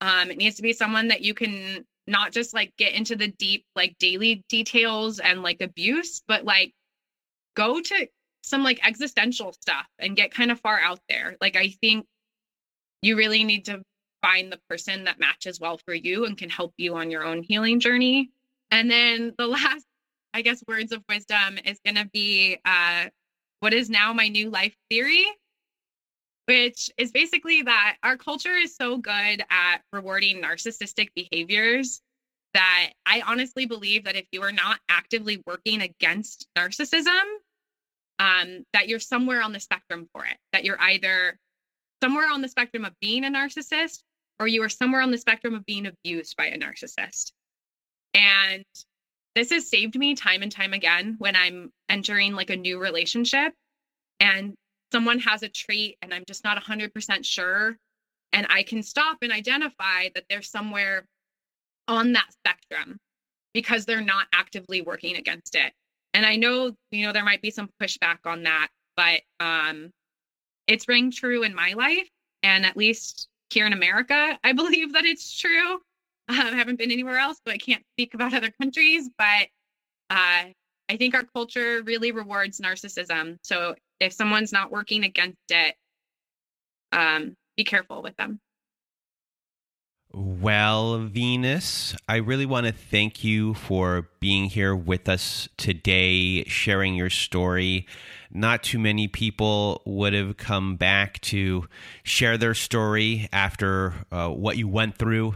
Speaker 2: Um, it needs to be someone that you can not just like get into the deep like daily details and like abuse, but like go to some like existential stuff and get kind of far out there. Like I think you really need to find the person that matches well for you and can help you on your own healing journey. And then the last, I guess, words of wisdom is going to be uh, what is now my new life theory, which is basically that our culture is so good at rewarding narcissistic behaviors that I honestly believe that if you are not actively working against narcissism, um, that you're somewhere on the spectrum for it, that you're either somewhere on the spectrum of being a narcissist or you are somewhere on the spectrum of being abused by a narcissist. And this has saved me time and time again when I'm entering like a new relationship and someone has a trait and I'm just not 100% sure. And I can stop and identify that they're somewhere on that spectrum because they're not actively working against it. And I know, you know, there might be some pushback on that, but um, it's rang true in my life. And at least here in America, I believe that it's true. Um, I haven't been anywhere else, so I can't speak about other countries. But uh, I think our culture really rewards narcissism. So if someone's not working against it, um, be careful with them.
Speaker 1: Well, Venus, I really want to thank you for being here with us today, sharing your story. Not too many people would have come back to share their story after uh, what you went through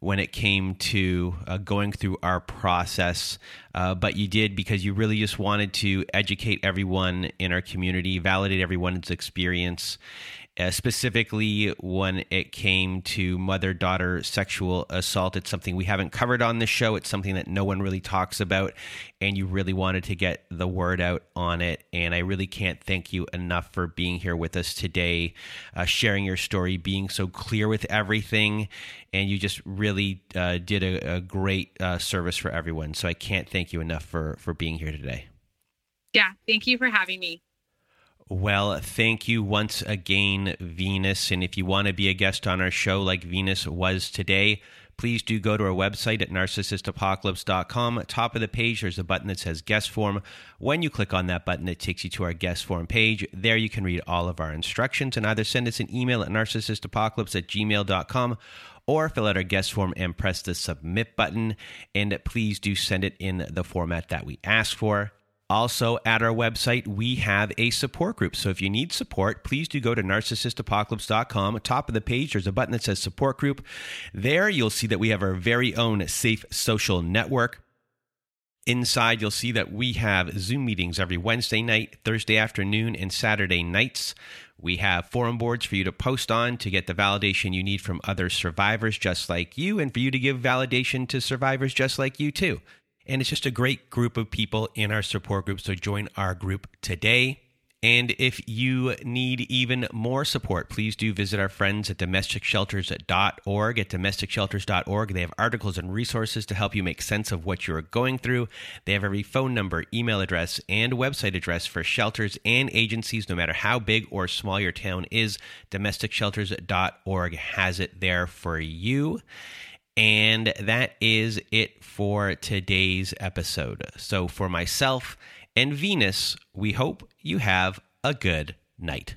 Speaker 1: when it came to uh, going through our process. Uh, but you did because you really just wanted to educate everyone in our community, validate everyone's experience, uh, specifically when it came to mother daughter sexual assault. It's something we haven't covered on the show. It's something that no one really talks about, and you really wanted to get the word out on it. And I really can't thank you enough for being here with us today, uh, sharing your story, being so clear with everything. And you just really uh, did a, a great uh, service for everyone. So I can't thank you enough for, for being here today.
Speaker 2: Yeah, thank you for having me.
Speaker 1: Well, thank you once again, Venus. And if you want to be a guest on our show like Venus was today, please do go to our website at narcissistapocalypse.com. Top of the page, there's a button that says guest form. When you click on that button, it takes you to our guest form page. There you can read all of our instructions and either send us an email at narcissistapocalypse at gmail.com or fill out our guest form and press the submit button. And please do send it in the format that we ask for. Also, at our website, we have a support group. So if you need support, please do go to narcissistapocalypse.com. Top of the page, there's a button that says support group. There, you'll see that we have our very own safe social network. Inside, you'll see that we have Zoom meetings every Wednesday night, Thursday afternoon, and Saturday nights. We have forum boards for you to post on to get the validation you need from other survivors just like you, and for you to give validation to survivors just like you, too. And it's just a great group of people in our support group. So join our group today. And if you need even more support, please do visit our friends at domesticshelters.org. At domesticshelters.org, they have articles and resources to help you make sense of what you're going through. They have every phone number, email address, and website address for shelters and agencies, no matter how big or small your town is. Domesticshelters.org has it there for you. And that is it for today's episode. So, for myself and Venus, we hope you have a good night.